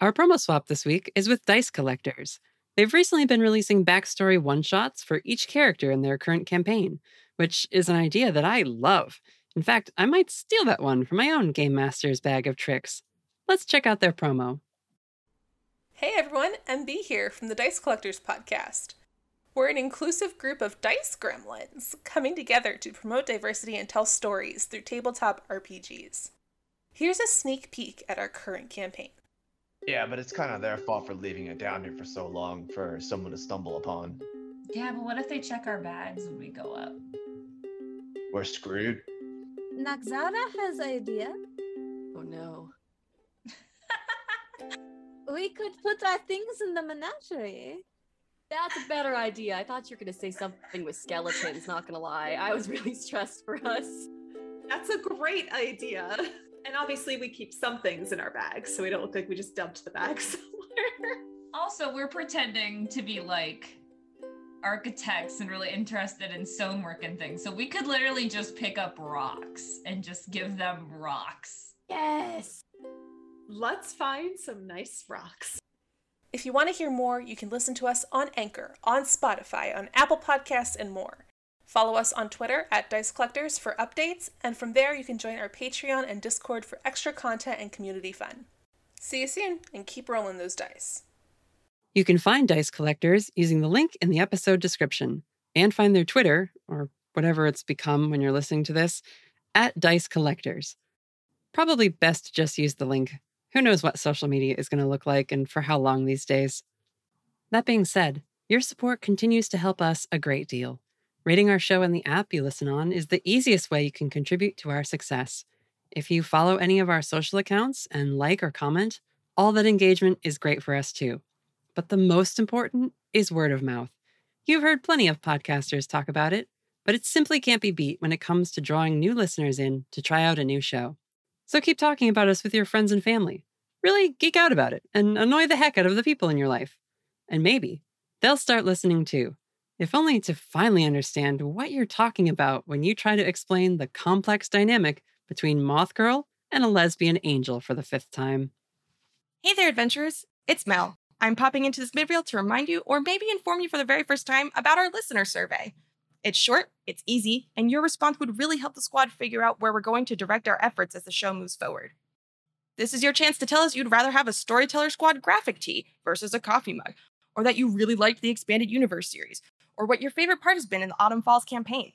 Our promo swap this week is with Dice Collectors. They've recently been releasing backstory one shots for each character in their current campaign, which is an idea that I love. In fact, I might steal that one for my own Game Master's bag of tricks. Let's check out their promo. Hey everyone, MB here from the Dice Collectors Podcast. We're an inclusive group of dice gremlins coming together to promote diversity and tell stories through tabletop RPGs. Here's a sneak peek at our current campaign. Yeah, but it's kind of their fault for leaving it down here for so long for someone to stumble upon. Yeah, but what if they check our bags when we go up? We're screwed. Naxara has idea. Oh no. [laughs] We could put our things in the menagerie. That's a better idea. I thought you were going to say something with skeletons, not going to lie. I was really stressed for us. That's a great idea. [laughs] And obviously, we keep some things in our bags so we don't look like we just dumped the bag [laughs] somewhere. Also, we're pretending to be like architects and really interested in stonework and things. So we could literally just pick up rocks and just give them rocks. Yes. Let's find some nice rocks. If you want to hear more, you can listen to us on Anchor, on Spotify, on Apple Podcasts, and more. Follow us on Twitter at Dice Collectors for updates, and from there you can join our Patreon and Discord for extra content and community fun. See you soon, and keep rolling those dice. You can find Dice Collectors using the link in the episode description and find their Twitter, or whatever it's become when you're listening to this, at Dice Collectors. Probably best just use the link. Who knows what social media is going to look like and for how long these days? That being said, your support continues to help us a great deal. Rating our show in the app you listen on is the easiest way you can contribute to our success. If you follow any of our social accounts and like or comment, all that engagement is great for us too. But the most important is word of mouth. You've heard plenty of podcasters talk about it, but it simply can't be beat when it comes to drawing new listeners in to try out a new show. So keep talking about us with your friends and family. Really geek out about it and annoy the heck out of the people in your life. And maybe they'll start listening too, if only to finally understand what you're talking about when you try to explain the complex dynamic between Moth Girl and a lesbian angel for the fifth time. Hey there, adventurers. It's Mel. I'm popping into this midroll to remind you, or maybe inform you for the very first time, about our listener survey. It's short, it's easy, and your response would really help the squad figure out where we're going to direct our efforts as the show moves forward. This is your chance to tell us you'd rather have a Storyteller Squad graphic tee versus a coffee mug, or that you really liked the Expanded Universe series, or what your favorite part has been in the Autumn Falls campaign.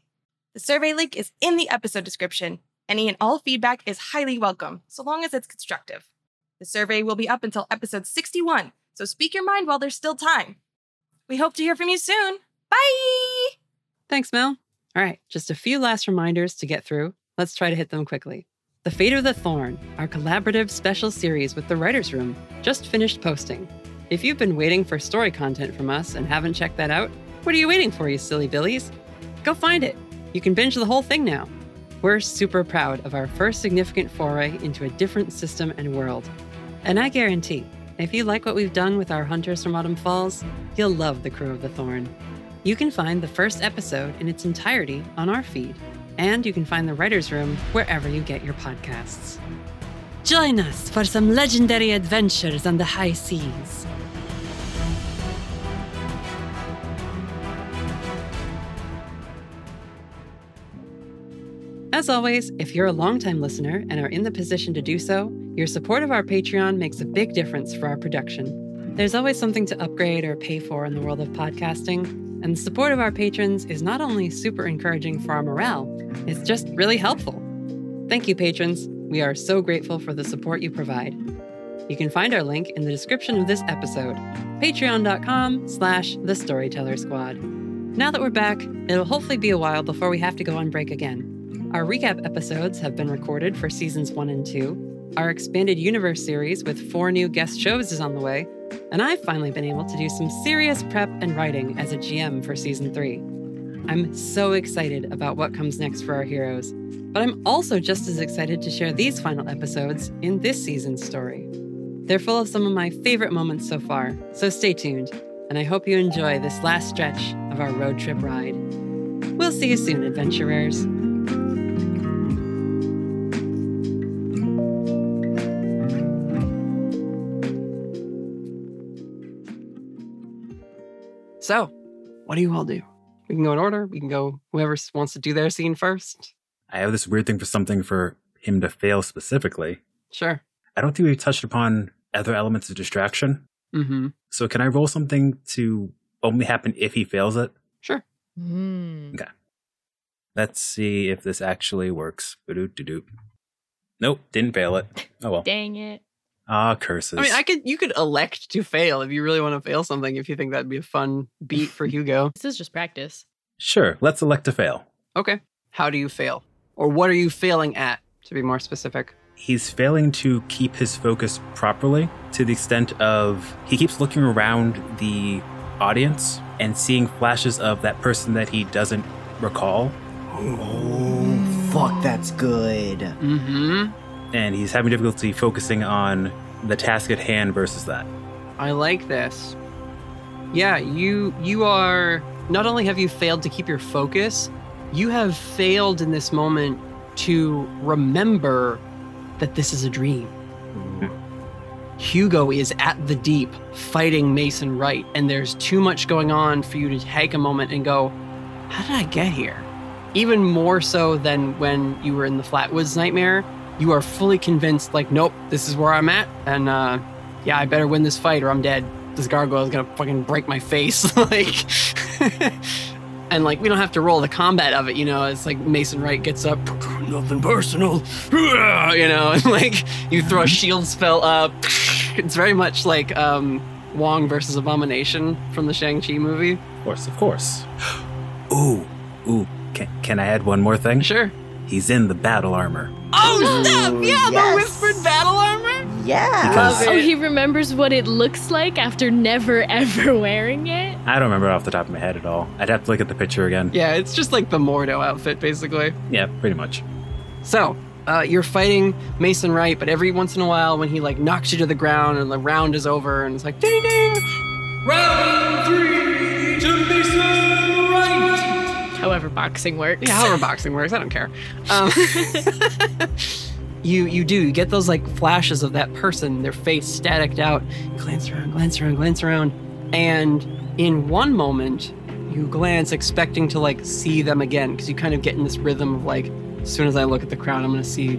The survey link is in the episode description. Any and all feedback is highly welcome, so long as it's constructive. The survey will be up until episode 61, so speak your mind while there's still time. We hope to hear from you soon. Bye! Thanks, Mel. All right, just a few last reminders to get through. Let's try to hit them quickly. The Fate of the Thorn, our collaborative special series with the Writers' Room, just finished posting. If you've been waiting for story content from us and haven't checked that out, what are you waiting for, you silly billies? Go find it. You can binge the whole thing now. We're super proud of our first significant foray into a different system and world. And I guarantee, if you like what we've done with our Hunters from Autumn Falls, you'll love the Crew of the Thorn. You can find the first episode in its entirety on our feed, and you can find the Writer's Room wherever you get your podcasts. Join us for some legendary adventures on the high seas. As always, if you're a longtime listener and are in the position to do so, your support of our Patreon makes a big difference for our production. There's always something to upgrade or pay for in the world of podcasting, and the support of our patrons is not only super encouraging for our morale, it's just really helpful. Thank you, patrons. We are so grateful for the support you provide. You can find our link in the description of this episode, patreon.com slash the storyteller squad. Now that we're back, it'll hopefully be a while before we have to go on break again. Our recap episodes have been recorded for seasons one and two. Our expanded universe series with four new guest shows is on the way, and I've finally been able to do some serious prep and writing as a GM for season three. I'm so excited about what comes next for our heroes, but I'm also just as excited to share these final episodes in this season's story. They're full of some of my favorite moments so far, so stay tuned, and I hope you enjoy this last stretch of our road trip ride. We'll see you soon, adventurers. So, what do you all do? We can go in order. We can go whoever wants to do their scene first. I have this weird thing for something for him to fail specifically. Sure. I don't think we touched upon other elements of distraction. Mm-hmm. So can I roll something to only happen if he fails it? Sure. Okay. Let's see if this actually works. Ba-doot-de-doot. Nope, didn't fail it. Oh well. Dang it. Ah, curses. I mean, I could you could elect to fail if you really want to fail something. If you think that'd be a fun beat for Hugo. [laughs] This is just practice. Sure, let's elect to fail. Okay. How do you fail, or what are you failing at? To be more specific. He's failing to keep his focus properly to the extent of he keeps looking around the audience and seeing flashes of that person that he doesn't recall. Oh, fuck, that's good. Mm-hmm. And he's having difficulty focusing on the task at hand versus that. I like this. Yeah, you you are not only have you failed to keep your focus, you have failed in this moment to remember that this is a dream. Hugo is at the deep fighting Mason Wright, and there's too much going on for you to take a moment and go, How did I get here? Even more so than when you were in the Flatwoods Nightmare, you are fully convinced, like, nope, this is where I'm at, and uh, yeah, I better win this fight or I'm dead. This gargoyle is gonna fucking break my face. [laughs] like, [laughs] and like, we don't have to roll the combat of it, you know. It's like Mason Wright gets up, nothing personal, [laughs] you know, and like you throw a shield spell up. It's very much like um, Wong versus Abomination from the Shang-Chi movie. Of course, of course. [gasps] Ooh, ooh, can, can I add one more thing? Sure. He's in the battle armor. Oh, snap! Yeah, the whispered battle armor? Yeah. Because- Oh, he remembers what it looks like after never [laughs] ever wearing it. I don't remember off the top of my head at all. I'd have to look at the picture again. Yeah, it's just like the Mordo outfit, basically. Yeah, pretty much. So, uh, you're fighting Mason Wright, but every once in a while, when he like knocks you to the ground and the round is over, and it's like ding ding. Round three to Mason Wright. However, boxing works. Yeah, however boxing works, I don't care. Um, [laughs] you you do you get those like flashes of that person, their face staticked out. Glance around, glance around, glance around, and in one moment, you glance expecting to like see them again because you kind of get in this rhythm of like, as soon as I look at the crowd, I'm gonna see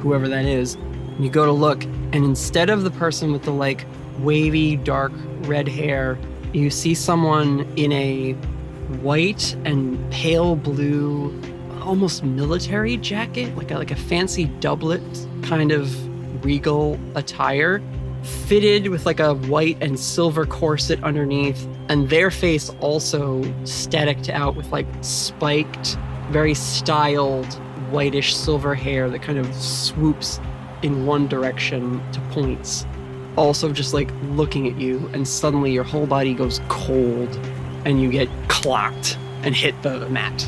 whoever that is. And you go to look, and instead of the person with the like wavy dark red hair, you see someone in a white and pale blue almost military jacket like a, like a fancy doublet kind of regal attire fitted with like a white and silver corset underneath and their face also staticked out with like spiked very styled whitish silver hair that kind of swoops in one direction to points. Also just like looking at you and suddenly your whole body goes cold and you get clocked and hit the mat.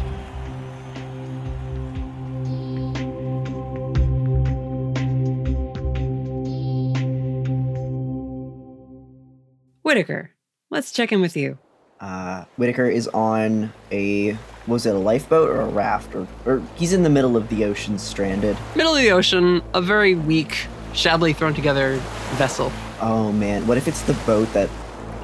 Whitaker, let's check in with you. Uh, Whitaker is on a was it a lifeboat or a raft or, or he's in the middle of the ocean, stranded. Middle of the ocean, a very weak, shabbily thrown together vessel. Oh man, what if it's the boat that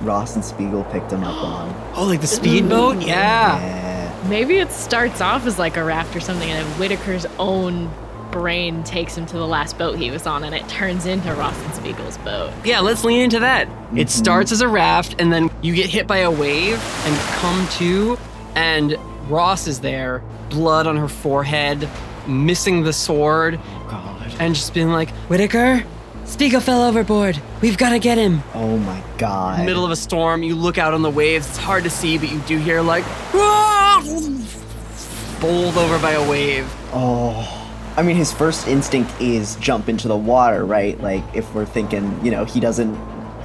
Ross and Spiegel picked him up on? [gasps] Oh, like the speedboat? Mm-hmm. Yeah. Yeah. Maybe it starts off as like a raft or something, and then Whitaker's own brain takes him to the last boat he was on, and it turns into Ross and Spiegel's boat. Yeah, let's lean into that. It mm-hmm. starts as a raft, and then you get hit by a wave and come to, and Ross is there, blood on her forehead, missing the sword, oh, and just being like, Whitaker, Spiegel fell overboard. We've got to get him. Oh my god. Middle of a storm, you look out on the waves. It's hard to see, but you do hear like, [laughs] bowled over by a wave. Oh. I mean, his first instinct is jump into the water, right? Like, if we're thinking, you know, he doesn't,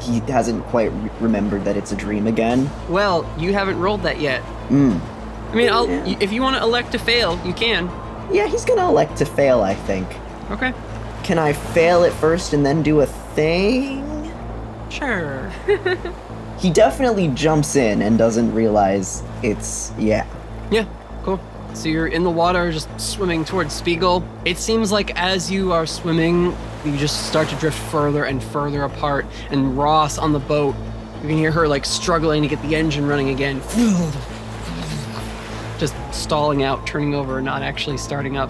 he hasn't quite re- remembered that it's a dream again. Well, you haven't rolled that yet. Mm. I mean, I'll, if you want to elect to fail, you can. Yeah, he's gonna elect to fail, I think. Okay. Can I fail it first and then do a thing? Sure. He definitely jumps in and doesn't realize it's, yeah. Yeah, cool. So you're in the water, just swimming towards Spiegel. It seems like as you are swimming, you just start to drift further and further apart. And Ross on the boat, you can hear her like struggling to get the engine running again. Just stalling out, turning over, not actually starting up.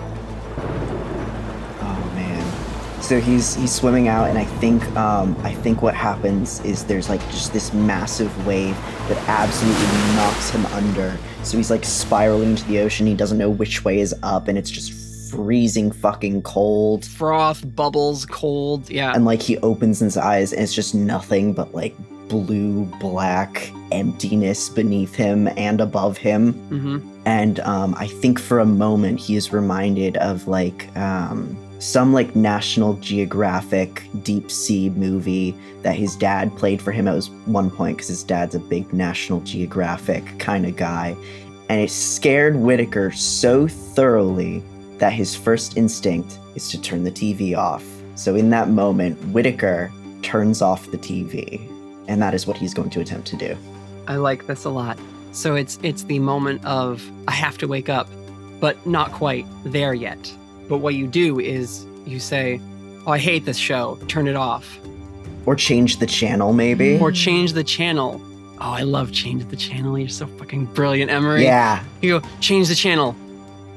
So he's he's swimming out, and I think um, I think what happens is there's like just this massive wave that absolutely knocks him under. So he's like spiraling into the ocean. He doesn't know which way is up, and it's just freezing fucking cold. Froth, bubbles, cold. Yeah. And like he opens his eyes, and it's just nothing but like blue, black emptiness beneath him and above him. Mm-hmm. And um, I think for a moment he is reminded of like um, some like National Geographic deep sea movie that his dad played for him at one point because his dad's a big National Geographic kind of guy. And it scared Whitaker so thoroughly that his first instinct is to turn the TV off. So in that moment, Whitaker turns off the TV. And that is what he's going to attempt to do. I like this a lot. So it's it's the moment of I have to wake up, but not quite there yet. But what you do is you say, "Oh, I hate this show. Turn it off." Or change the channel, maybe. Or change the channel. Oh, I love change the channel. You're so fucking brilliant, Emery. Yeah. You go change the channel,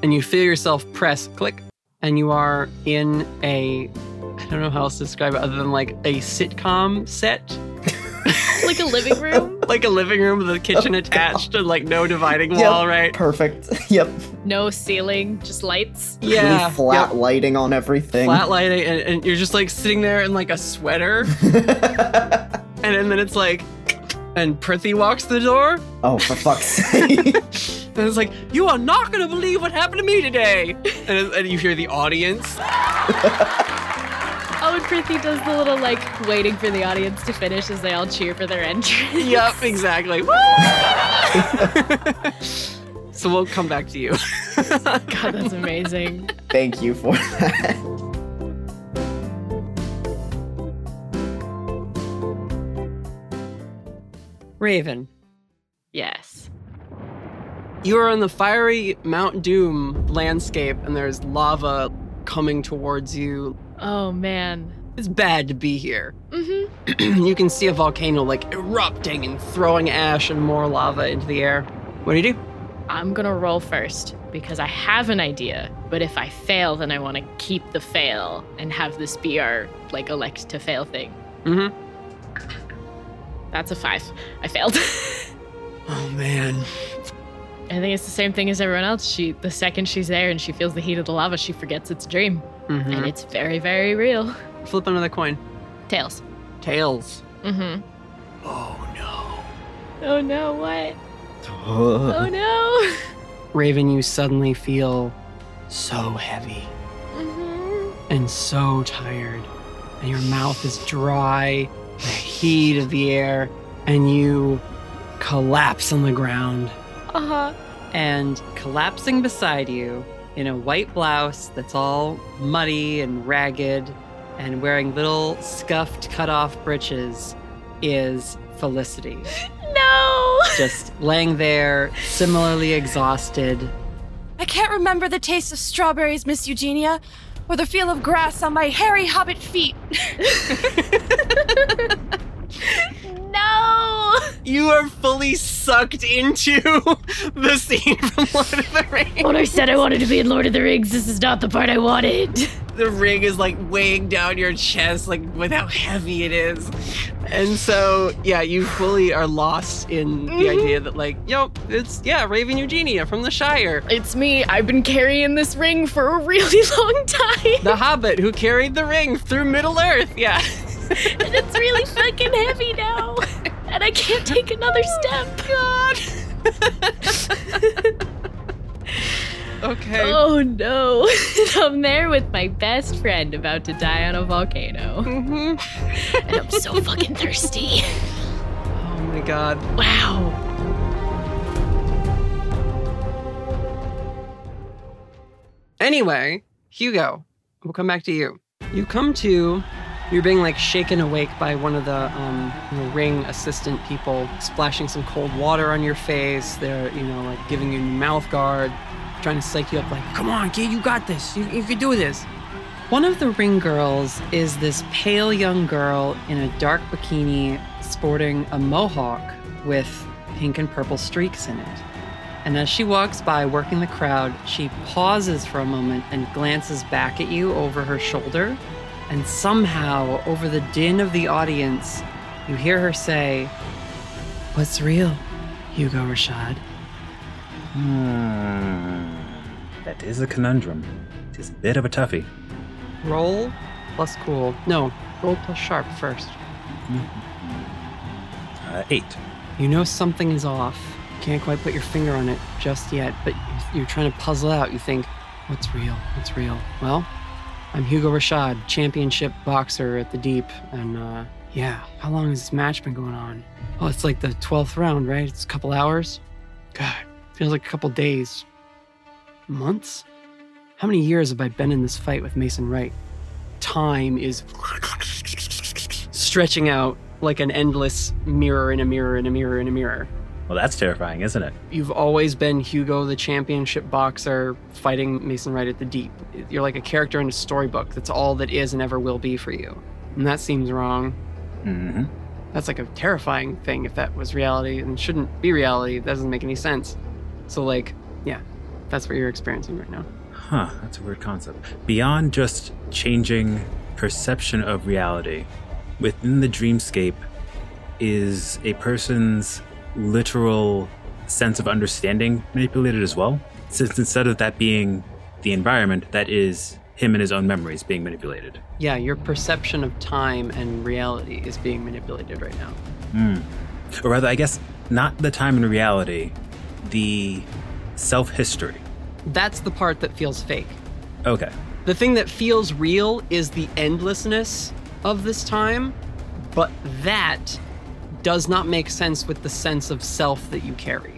and you feel yourself press click, and you are in a I don't know how else to describe it other than like a sitcom set. [laughs] like a living room? like a living room with a kitchen oh, attached and like no dividing Yep, wall, right? Perfect. [laughs] yep. No ceiling, just lights. Yeah. Really flat lighting on everything. Flat lighting, and, and you're just like sitting there in like a sweater. [laughs] and, then then it's like, and Prithvi walks to the door. Oh, for fuck's sake. And it's like, you are not going to believe what happened to me today. And, and you hear the audience. And Prithvi does the little like waiting for the audience to finish as they all cheer for their entrance. Yep, exactly. [laughs] [laughs] so we'll come back to you. [laughs] God, that's amazing. Thank you for that. Raven, Yes. you are on the fiery Mount Doom landscape, and there's lava coming towards you. Oh man. It's bad to be here. Mm-hmm. [clears throat] you can see a volcano like erupting and throwing ash and more lava into the air. What do you do? I'm gonna roll first because I have an idea, but if I fail, then I want to keep the fail and have this be our like elect to fail thing. Mm-hmm. That's a five. I failed. [laughs] Oh man. I think it's the same thing as everyone else. She, the second she's there and she feels the heat of the lava, she forgets it's a dream, Mhm. and it's very, very real. Flip another coin. Tails. Tails. Mm-hmm. Oh no. Oh no! What? Oh no! [laughs] Raven, you suddenly feel so heavy Mm-hmm. and so tired, and your mouth is dry, the heat of the air, and you collapse on the ground. Uh huh. And collapsing beside you in a white blouse that's all muddy and ragged and wearing little scuffed cut off breeches is Felicity. [laughs] No! Just laying there, similarly exhausted. I can't remember the taste of strawberries, Miss Eugenia, or the feel of grass on my hairy hobbit feet. [laughs] [laughs] No! You are fully sucked into [laughs] the scene from Lord of the Rings. When I said I wanted to be in Lord of the Rings, this is not the part I wanted. [laughs] The ring is like weighing down your chest, like with how heavy it is. And so, yeah, you fully are lost in the Mhm. idea that, like, yo, it's, yeah, Raven Eugenia from the Shire. It's me. I've been carrying this ring for a really [laughs] long time. The Hobbit who carried the ring through Middle Earth, yeah. [laughs] and it's really fucking heavy now. And I can't take another step. God. [laughs] okay. Oh no. [laughs] I'm there with my best friend about to die on a volcano. Mm-hmm. and I'm so fucking thirsty. Oh my god. Wow. Anyway, Hugo, we'll come back to you. You come to, you're being like shaken awake by one of the um, you know, ring assistant people, splashing some cold water on your face. They're, you know, like giving you mouth guard, trying to psych you up, like, come on, kid, you got this. You, you can do this. One of the ring girls is this pale young girl in a dark bikini sporting a mohawk with pink and purple streaks in it. And as she walks by, working the crowd, she pauses for a moment and glances back at you over her shoulder. And somehow, over the din of the audience, you hear her say, What's real, Hugo Rashad? Hmm. That is a conundrum. It is a bit of a toughie. Roll plus cool. No, roll plus sharp first. Uh, eight. You know something is off. You can't quite put your finger on it just yet, but you're trying to puzzle out. You think, what's real? What's real? Well, I'm Hugo Rashad, championship boxer at the Deep, and uh, yeah, how long has this match been going on? Oh, it's like the 12th round, right? It's a couple hours. God, feels like a couple days. Months? How many years have I been in this fight with Mason Wright? Time is stretching out like an endless mirror in a mirror in a mirror in a mirror. Well, that's terrifying, isn't it? You've always been Hugo, the championship boxer, fighting Mason Wright at the deep. You're like a character in a storybook. That's all that is and ever will be for you. And that seems wrong. Mm-hmm. That's like a terrifying thing if that was reality and shouldn't be reality. That doesn't make any sense. So, like, yeah, that's what you're experiencing right now. Huh, that's a weird concept. Beyond just changing perception of reality, within the dreamscape is a person's literal sense of understanding manipulated as well. Since instead of that being the environment, that is him and his own memories being manipulated. Yeah, your perception of time and reality is being manipulated right now. Hmm. Or rather, I guess not the time and reality, the self history. That's the part that feels fake. Okay. The thing that feels real is the endlessness of this time, but that does not make sense with the sense of self that you carry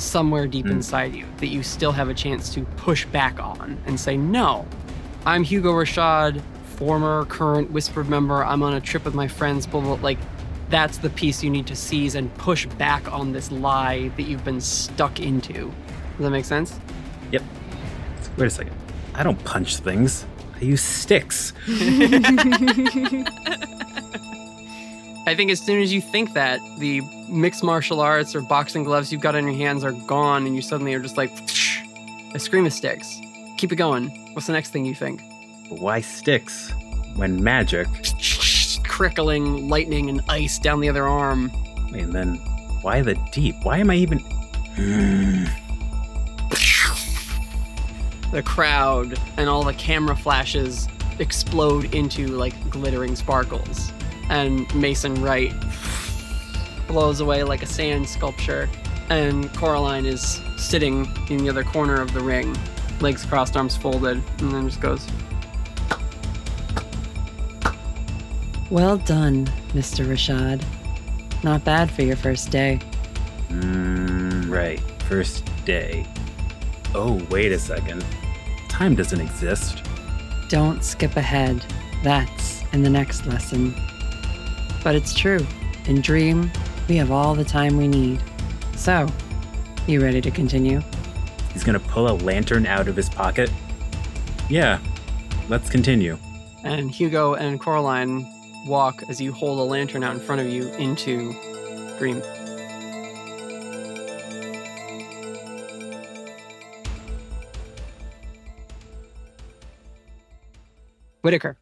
somewhere deep Mm. inside you that you still have a chance to push back on and say, no, I'm Hugo Rashad, former, current Whispered member. I'm on a trip with my friends, blah, blah. Like, that's the piece you need to seize and push back on this lie that you've been stuck into. Does that make sense? Yep. Wait a second. I don't punch things. I use sticks. [laughs] [laughs] I think as soon as you think that, the mixed martial arts or boxing gloves you've got on your hands are gone, and you suddenly are just like, escrima sticks. Keep it going. What's the next thing you think? Why sticks when magic? Crickling lightning and ice down the other arm. And then why the deep? Why am I even? [sighs] The crowd and all the camera flashes explode into like glittering sparkles. And Mason Wright blows away like a sand sculpture. And Coraline is sitting in the other corner of the ring, legs crossed, arms folded, and then just goes, Well done, Mr. Rashad. Not bad for your first day. Mm, right. First day. Oh, wait a second. Time doesn't exist. Don't skip ahead. That's in the next lesson. But it's true. In Dream, We have all the time we need. So, you ready to continue? He's gonna pull a lantern out of his pocket. Yeah, let's continue. And Hugo and Coraline walk as you hold a lantern out in front of you into Dream. Whitaker.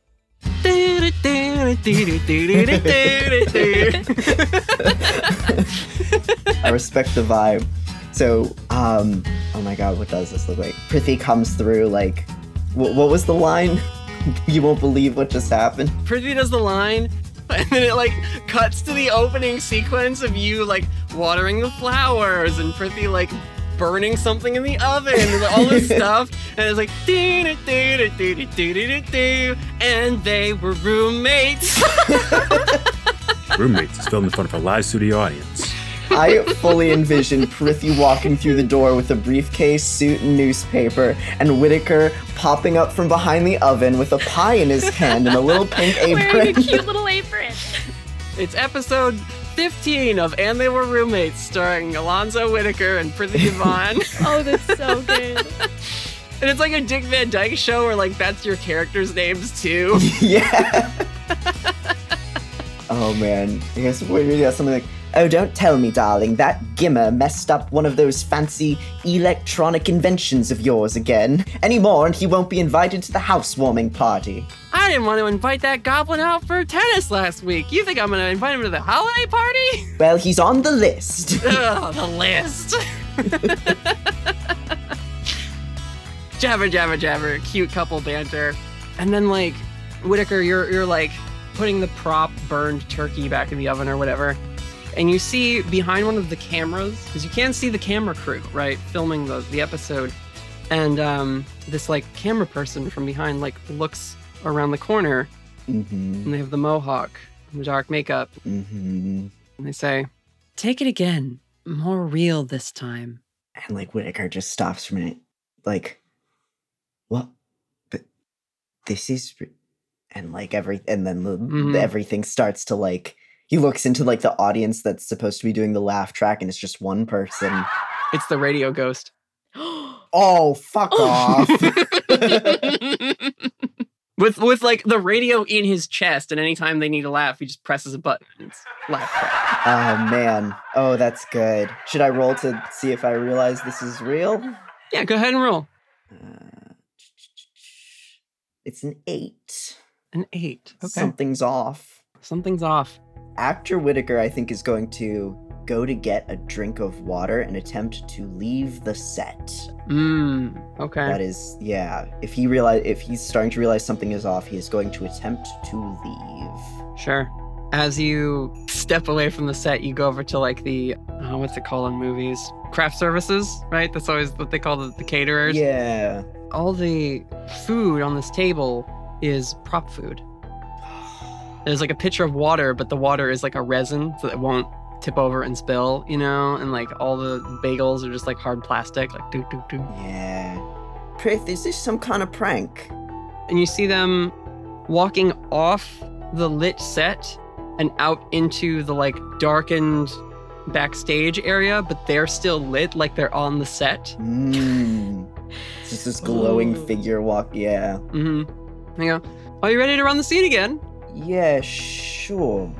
[laughs] I respect the vibe. So, um, oh my god, what does this look like? Prithvi comes through, like, wh- what was the line? [laughs] you won't believe what just happened. Prithvi does the line, [laughs] and then it like cuts to the opening sequence of you like watering the flowers and Prithvi like burning something in the oven, all this [laughs] stuff, and it's like dee dee dee dee dee dee dee, and they were roommates. [laughs] roommates is filmed in front of a live studio audience. I fully envision Prithvi walking through the door with a briefcase, suit, and newspaper, and Whitaker popping up from behind the oven with a pie in his hand and a little pink apron. [laughs] Wearing a cute little apron. It's episode 15 of And They Were Roommates, starring Alonzo Whitaker and Prithvi [laughs] Vaughn. oh, that's so good. [laughs] And it's like a Dick Van Dyke show where like that's your characters' names too. [laughs] yeah. Oh man, I guess what really got something like, oh, don't tell me, darling, that Gimmer messed up one of those fancy electronic inventions of yours again. Any more, and he won't be invited to the housewarming party. I didn't want to invite that goblin out for tennis last week. You think I'm gonna invite him to the holiday party? Well, he's on the list. [laughs] Ugh, the list. [laughs] jabber, jabber, jabber. Cute couple banter. And then like Whitaker, you're you're like putting the prop burned turkey back in the oven or whatever. And you see behind one of the cameras, because you can't see the camera crew, right, filming the, the episode. And um, this like camera person from behind like looks around the corner Mm-hmm. and they have the mohawk and the dark makeup. Mm-hmm. And they say, Take it again. More real this time. And like Whitaker just stops for a minute, like, what? But this is, re-" and like every, and then the, Mhm. everything starts to like. He looks into like the audience that's supposed to be doing the laugh track, and it's just one person. [gasps] It's the radio ghost. [gasps] Oh, fuck [gasps] off! [laughs] with with like the radio in his chest, and anytime they need to laugh, he just presses a button. and It's laugh track. oh man. Oh, that's good. Should I roll to see if I realize this is real? [sighs] Yeah, go ahead and roll. Uh, [tsk] it's an eight. An eight. Okay. Something's off. Something's off. Actor Whitaker, I think, is going to go to get a drink of water and attempt to leave the set. Mmm. Okay. That is, yeah. If he realize, if he's starting to realize something is off, he is going to attempt to leave. Sure. As you step away from the set, you go over to like the uh, what's it called in movies? Craft services, right? That's always what they call the, the caterers. Yeah. All the food on this table is prop food. There's like a pitcher of water, but the water is like a resin, so it won't tip over and spill, you know? And like all the bagels are just like hard plastic, like doo doo doo. Yeah. Prith, is this some kind of prank? and you see them walking off the lit set and out into the like darkened backstage area, but they're still lit like they're on the set. Mmm. It's just this glowing Ooh. figure walk. Yeah. Mm-hmm. You go, are you ready to run the scene again? Yeah, sure.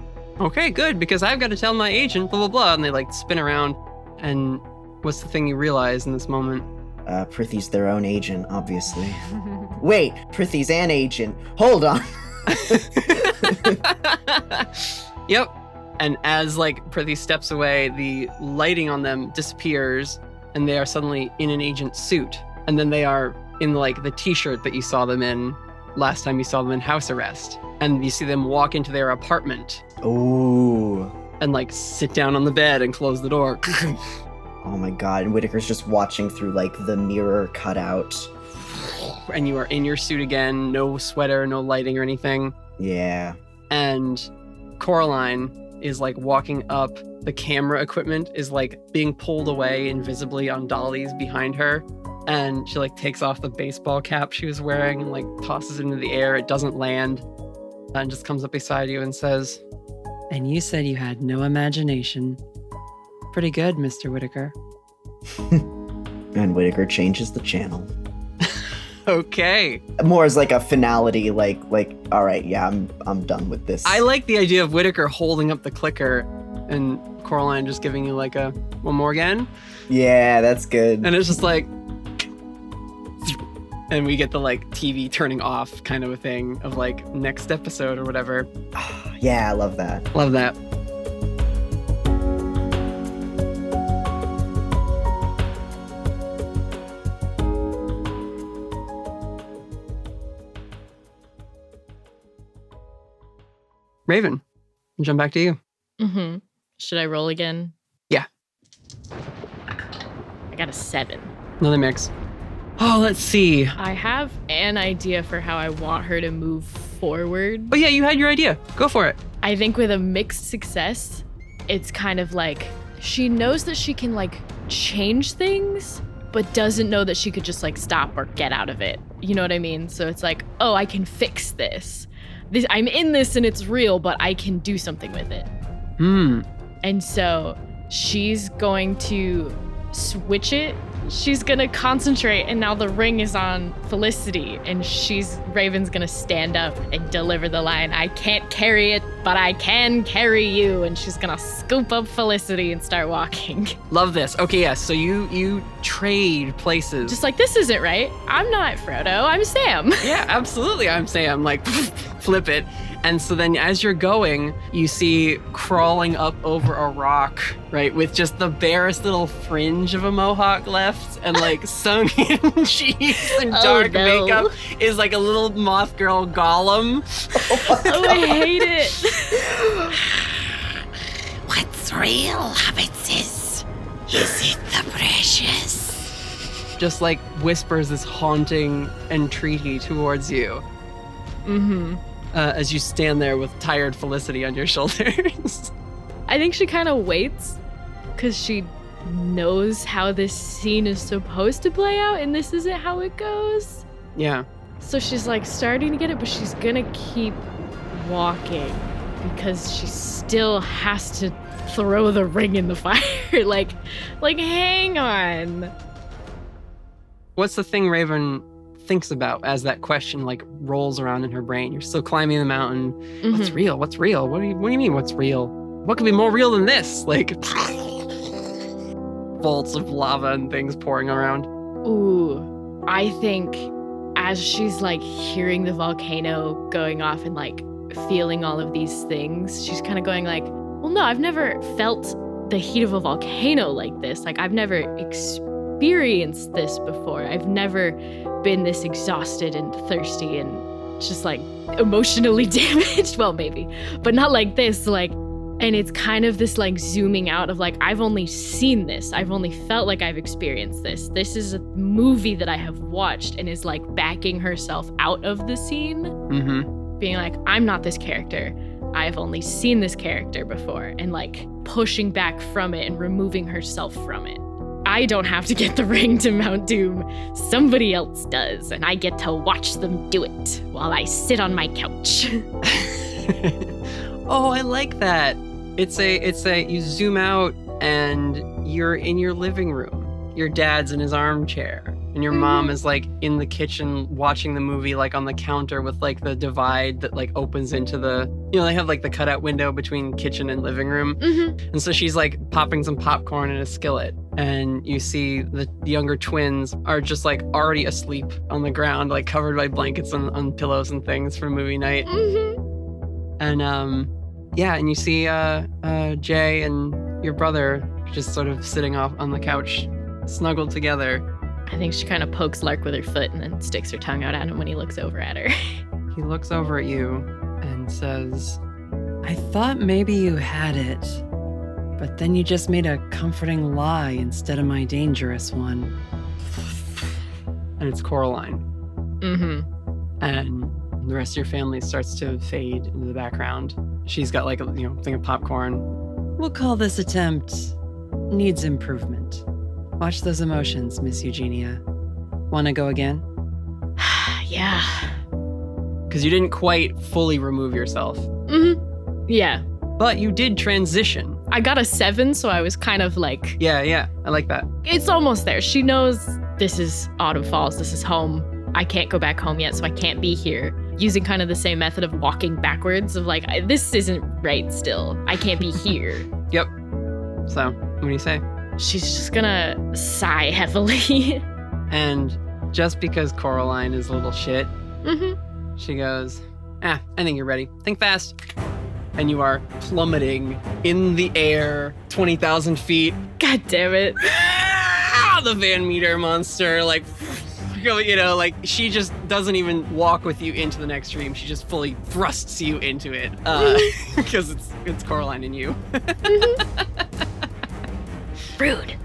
Okay, good, because I've got to tell my agent, blah blah blah. And they like spin around and what's the thing you realize in this moment? Uh, Prithvi's their own agent, obviously. [laughs] Wait, Prithvi's an agent. Hold on. [laughs] Yep. And as like Prithvi steps away, the lighting on them disappears, and they are suddenly in an agent suit. And then they are in like the t-shirt that you saw them in last time you saw them in house arrest. And you see them walk into their apartment Ooh. and like sit down on the bed and close the door. [laughs] Oh my god. And Whitaker's just watching through like the mirror cutout. and you are in your suit again, no sweater, no lighting or anything. Yeah. and Coraline is like walking up. The camera equipment is like being pulled away invisibly on dollies behind her. And she like takes off the baseball cap she was wearing and like tosses it into the air. It doesn't land and just comes up beside you and says, And you said you had no imagination. Pretty good, Mr. Whitaker. [laughs] And Whitaker changes the channel. [laughs] Okay. More as like a finality, like like, all right, yeah, I'm I'm done with this. I like the idea of Whitaker holding up the clicker and Coraline just giving you like a one more again. Yeah, that's good. And it's just like and we get the like TV turning off kind of a thing of like next episode or whatever. [sighs] Yeah, I love that. Love that. Raven, jump back to you. Mm-hmm. Should I roll again? Yeah. I got a seven. Another mix. Oh, let's see. I have an idea for how I want her to move forward. Oh yeah, you had your idea. Go for it. I think with a mixed success, it's kind of like she knows that she can like change things, but doesn't know that she could just like stop or get out of it. You know what I mean? So it's like, oh, I can fix this. This I'm in this and it's real, but I can do something with it. Hmm. And so she's going to switch it. She's to concentrate, and now the ring is on Felicity, and she's Raven's to stand up and deliver the line I can't carry it, but I can carry you. And she's to scoop up Felicity and start walking. [laughs] Love this. Okay, yes. So you you trade places. Just like, this isn't right. I'm not Frodo, I'm Sam. [laughs] yeah, absolutely. I'm Sam. Like, [laughs] flip it. And so then as you're going, you see crawling up over a rock, right, with just the barest little fringe of a mohawk left and like [laughs] sung in [laughs] cheeks and Oh, dark no. makeup is like a little moth girl golem. [laughs] oh, I hate it. [sighs] What's real, hobbitses? Is it the precious? Just like whispers this haunting entreaty towards you Mm-hmm. Uh, as you stand there with tired Felicity on your [laughs] shoulders. I think she kind of waits because she knows how this scene is supposed to play out, and this isn't how it goes. yeah. So she's like starting to get it, but she's gonna keep walking because she still has to throw the ring in the [laughs] fire. like, like, hang on. What's the thing Raven thinks about as that question like rolls around in her brain? You're still climbing the mountain. What's Mhm. real? What's real? What do you What do you mean? What's real? What could be more real than this? Like [laughs] bolts of lava and things pouring around. Ooh, I think as she's like hearing the volcano going off and like feeling all of these things, she's kind of going like, "Well, no, I've never felt the heat of a volcano like this. Like I've never experienced this before. I've never been this exhausted and thirsty and just like emotionally [laughs] damaged. well, maybe, but not like this. Like and it's kind of this like zooming out of like i've only seen this i've only felt like i've experienced this this is a movie that i have watched and is like backing herself out of the scene Mm-hmm. being like i'm not this character i've only seen this character before and like pushing back from it and removing herself from it i don't have to get the ring to mount doom somebody else does and i get to watch them do it while i sit on my couch [laughs] oh, I like that. It's a it's a you zoom out and you're in your living room. Your dad's in his armchair and your mom is like in the kitchen watching the movie like on the counter with like the divide that like opens into the you know they have like the cutout window between kitchen and living room. Mhm. And so she's like popping some popcorn in a skillet. And you see the younger twins are just like already asleep on the ground like covered by blankets on, on pillows and things for movie night. And um yeah and you see uh uh jay and your brother just sort of sitting off on the couch snuggled together i think she kind of pokes lark with her foot and then sticks her tongue out at him when he looks over at her [laughs] he looks over at you and says i thought maybe you had it but then you just made a comforting lie instead of my dangerous one and it's coraline mm-hmm and the rest of your family starts to fade into the background. She's got like a you know thing of popcorn. We'll call this attempt needs improvement. Watch those emotions, Miss Eugenia. Want to go again? [sighs] yeah Because you didn't quite fully remove yourself. mm-hmm yeah but you did transition. I got a seven, so I was kind of like, Yeah, yeah, I like that. it's almost there. She knows this is Autumn Falls, this is home. I can't go back home yet, so I can't be here. Using kind of the same method of walking backwards, of like, this isn't right still. I can't be here. Yep. So, what do you say? She's just gonna sigh heavily. [laughs] And just because Coraline is a little shit, mm-hmm. she goes, Ah, I think you're ready. Think fast. And you are plummeting in the air, 20,000 feet. God damn it. Ah, the Van Meter monster, like, [laughs] you know, like she just doesn't even walk with you into the next dream. She just fully thrusts you into it [laughs] because it's it's Coraline and you. Rude.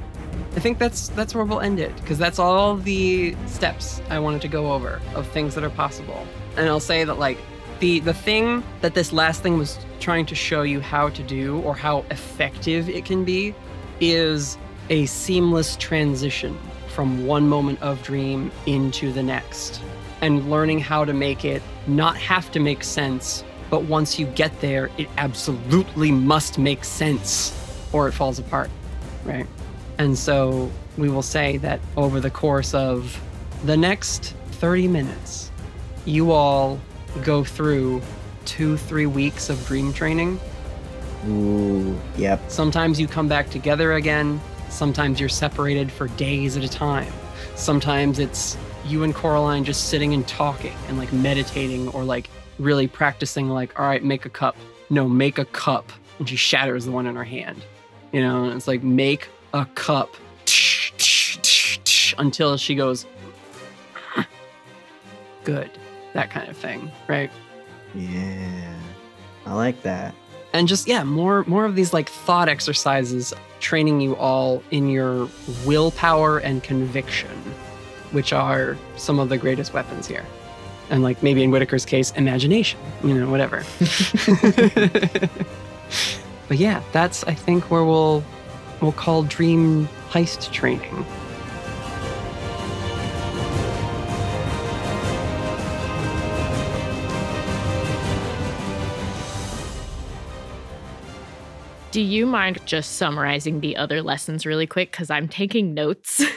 I think that's that's where we'll end it because that's all the steps I wanted to go over of things that are possible. And I'll say that like the the thing that this last thing was trying to show you how to do or how effective it can be is a seamless transition from one moment of dream into the next and learning how to make it not have to make sense but once you get there it absolutely must make sense or it falls apart right and so we will say that over the course of the next 30 minutes, you all go through two, three weeks of dream training. Ooh, yep. Sometimes you come back together again. Sometimes you're separated for days at a time. Sometimes it's you and Coraline just sitting and talking and like meditating or like really practicing, like, all right, make a cup. No, make a cup. And she shatters the one in her hand. You know, it's like, make a cup until she goes, good. That kind of thing, right? Yeah. I like that. and just yeah more more of these like thought exercises training you all in your willpower and conviction which are some of the greatest weapons here and like maybe in whitaker's case imagination you know whatever [laughs] [laughs] but yeah that's i think where we'll we'll call dream heist training Do you mind just summarizing the other lessons really quick? Because I'm taking notes. [laughs]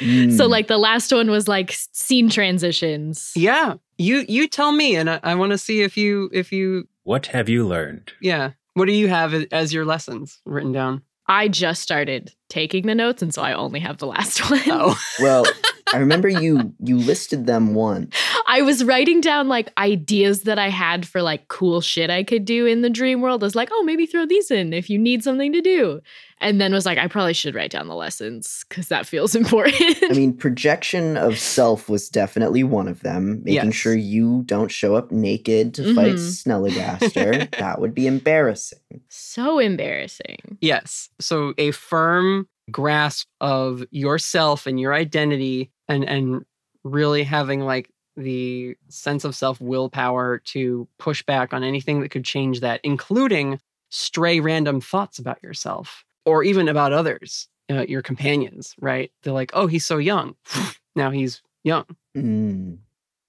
Mm. so, like, the last one was like scene transitions. yeah you you tell me and i, I want to see if you if you What have you learned? yeah what do you have as your lessons written down I just started taking the notes, and so I only have the last [laughs] one. Oh. Well, I remember you you listed them once. I was writing down like ideas that I had for like cool shit I could do in the dream world. I was like, oh, maybe throw these in if you need something to do. And then was like, I probably should write down the lessons because that feels [laughs] important. I mean, projection of self was definitely one of them. Making Yes. sure you don't show up naked to fight Mhm. Snelligaster. [laughs] that would be embarrassing. so embarrassing. Yes. So a firm grasp of yourself and your identity and and really having like the sense of self willpower to push back on anything that could change that, including stray random thoughts about yourself or even about others, uh, your companions, right? They're like, oh, he's so young. [laughs] now he's young. Mm.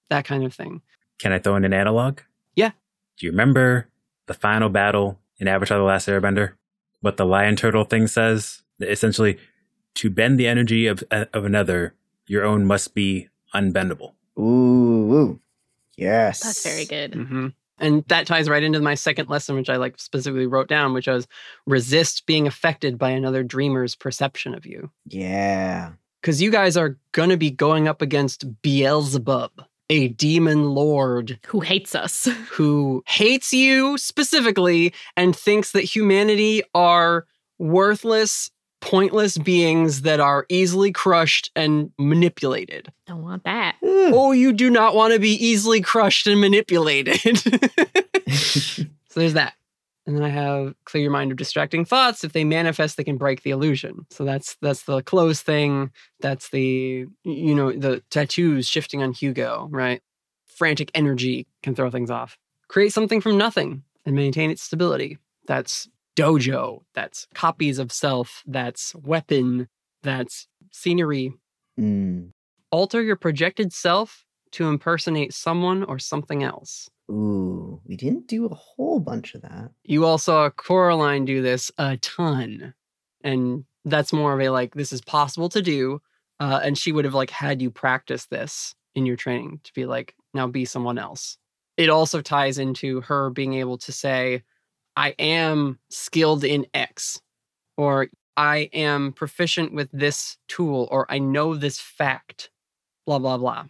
That kind of thing. Can I throw in an analog? Yeah. Do you remember the final battle in Avatar The Last Airbender? What the lion turtle thing says? Essentially, to bend the energy of, of another, your own must be unbendable. Ooh, ooh. Yes. That's very good. hmm And that ties right into my second lesson, which I like specifically wrote down, which was resist being affected by another dreamer's perception of you. Yeah. Because you guys are going to be going up against Beelzebub, a demon lord Who hates us? [laughs] who hates you specifically and thinks that humanity are worthless, pointless beings that are easily crushed and manipulated. Don't want that. Oh, you do not want to be easily crushed and manipulated. [laughs] [laughs] so there's that. And then I have clear your mind of distracting thoughts. If they manifest, they can break the illusion. So that's that's the clothes thing. That's the you know the tattoos shifting on Hugo, right? Frantic energy can throw things off. Create something from nothing and maintain its stability. That's dojo. That's copies of self. That's weapon. That's scenery. Mm. Alter your projected self to impersonate someone or something else. Ooh, we didn't do a whole bunch of that. You all saw Coraline do this a ton. And that's more of a like, this is possible to do. Uh, and she would have like had you practice this in your training to be like, now be someone else. It also ties into her being able to say, I am skilled in X, or I am proficient with this tool, or I know this fact, blah, blah, blah.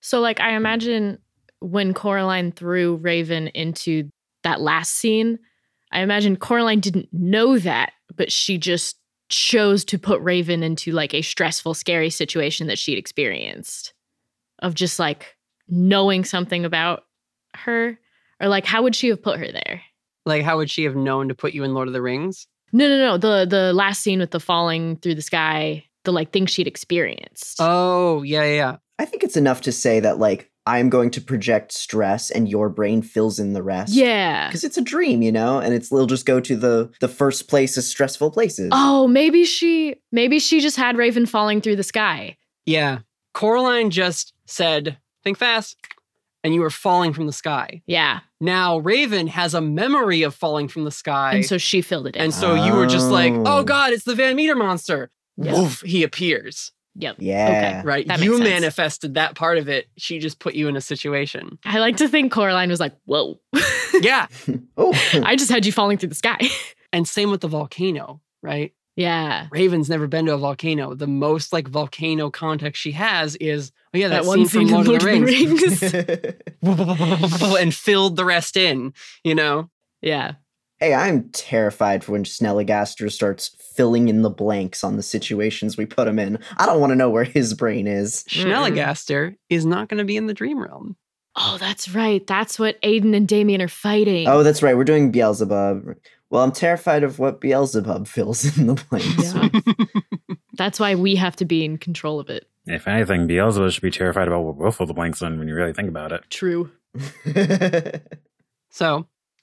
So, like, I imagine when Coraline threw Raven into that last scene, I imagine Coraline didn't know that, but she just chose to put Raven into like a stressful, scary situation that she'd experienced of just like knowing something about her. Or like, how would she have put her there? Like, how would she have known to put you in Lord of the Rings? No, no, no. The the last scene with the falling through the sky, the like thing she'd experienced. Oh, yeah, yeah, yeah. I think it's enough to say that, like, I'm going to project stress and your brain fills in the rest. Yeah. Because it's a dream, you know? And it's it'll just go to the the first places, stressful places. Oh, maybe she maybe she just had Raven falling through the sky. Yeah. Coraline just said, think fast. And you were falling from the sky. Yeah. Now Raven has a memory of falling from the sky. And so she filled it in. And so you were just like, Oh. oh God, it's the Van Meter monster. Yeah. Woof, he appears. Yep. Yeah. Right. That you manifested that part of it. She just put you in a situation. I like to think Coraline was like, whoa. Yeah. [laughs] oh. [laughs] I just had you falling through the sky. [laughs] and same with the volcano, right? Yeah. Raven's never been to a volcano. The most like volcano context she has is, oh yeah, that, That one scene scene from in Lord, of the Lord Rings. [laughs] [laughs] [laughs] and filled the rest in, you know? Yeah. Hey, I'm terrified for when Snelligaster starts filling in the blanks on the situations we put him in. I don't want to know where his brain is. Schnelligaster is not going to be in the dream realm. Oh, that's right. That's what Aidan and Damien are fighting. Oh, that's right. We're doing Beelzebub. Well, I'm terrified of what Beelzebub fills in the blanks. Yeah. [laughs] That's why we have to be in control of it. If anything, Beelzebub should be terrified about what both fill the blanks in when you really think about it. True. [laughs] So,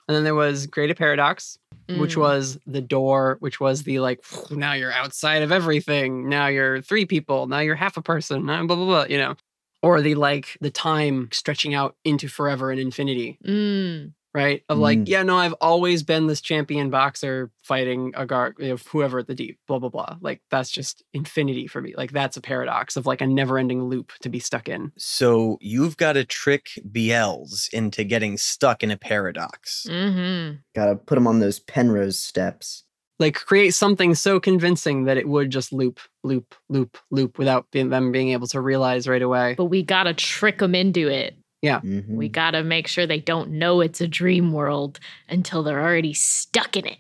and then there was Greater Paradox, which Mm. was the door, which was the like, now you're outside of everything. Now you're three people. Now you're half a person. Now blah, blah, blah, you know? Or the like, the time stretching out into forever and infinity, Mm. Right? Of like, Mm. yeah, no, I've always been this champion boxer fighting a guard, you know, whoever at the deep, blah, blah, blah. Like, that's just infinity for me. Like, that's a paradox of like a never ending loop to be stuck in. So you've got to trick Biels into getting stuck in a paradox. Mm-hmm. Gotta put him on those Penrose steps. like create something so convincing that it would just loop, loop, loop, loop without being, them being able to realize right away. But we gotta trick them into it. Yeah. Mhm. We gotta make sure they don't know it's a dream world until they're already stuck in it.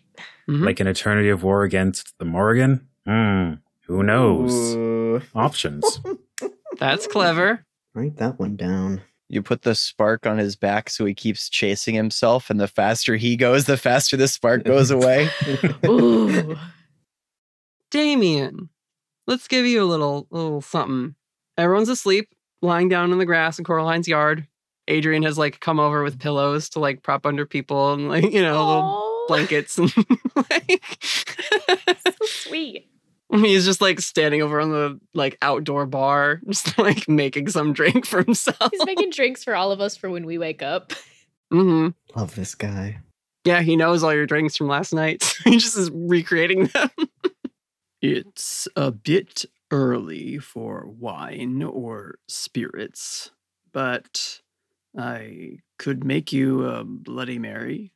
Mhm. Like an eternity of war against the Morrigan? Hmm. Who knows? Ooh. Options. [laughs] That's clever. Write that one down. You put the spark on his back so he keeps chasing himself, and the faster he goes, the faster the spark goes [laughs] away. Ooh. [laughs] Damien, let's give you a little, little something. Everyone's asleep, lying down in the grass in Coraline's yard. Adrian has like come over with pillows to like prop under people and like, you know, little blankets [laughs] and like so sweet. [laughs] he's just like standing over on the like outdoor bar, [laughs] just like making some drink for himself. He's making drinks for all of us for when we wake up. Mm-hmm. Love this guy. Yeah, he knows all your drinks from last night. so he just is recreating them. it's a bit early for wine or spirits, but I could make you a Bloody Mary.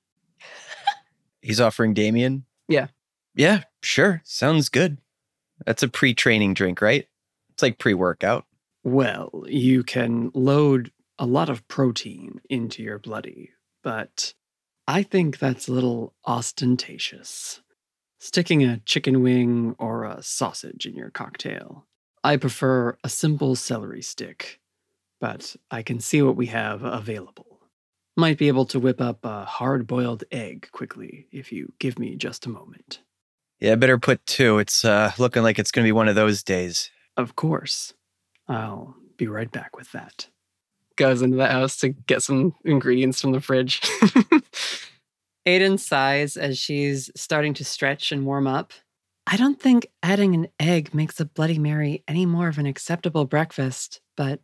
He's offering Damien. Yeah. Yeah, sure. Sounds good. That's a pre training drink, right? It's like pre workout. Well, you can load a lot of protein into your bloody, but I think that's a little ostentatious. Sticking a chicken wing or a sausage in your cocktail. I prefer a simple celery stick, but I can see what we have available. Might be able to whip up a hard boiled egg quickly if you give me just a moment. Yeah, better put two. It's uh, looking like it's going to be one of those days. Of course. I'll be right back with that. Goes into the house to get some ingredients from the fridge. [laughs] Aidan sighs as she's starting to stretch and warm up. I don't think adding an egg makes a Bloody Mary any more of an acceptable breakfast, but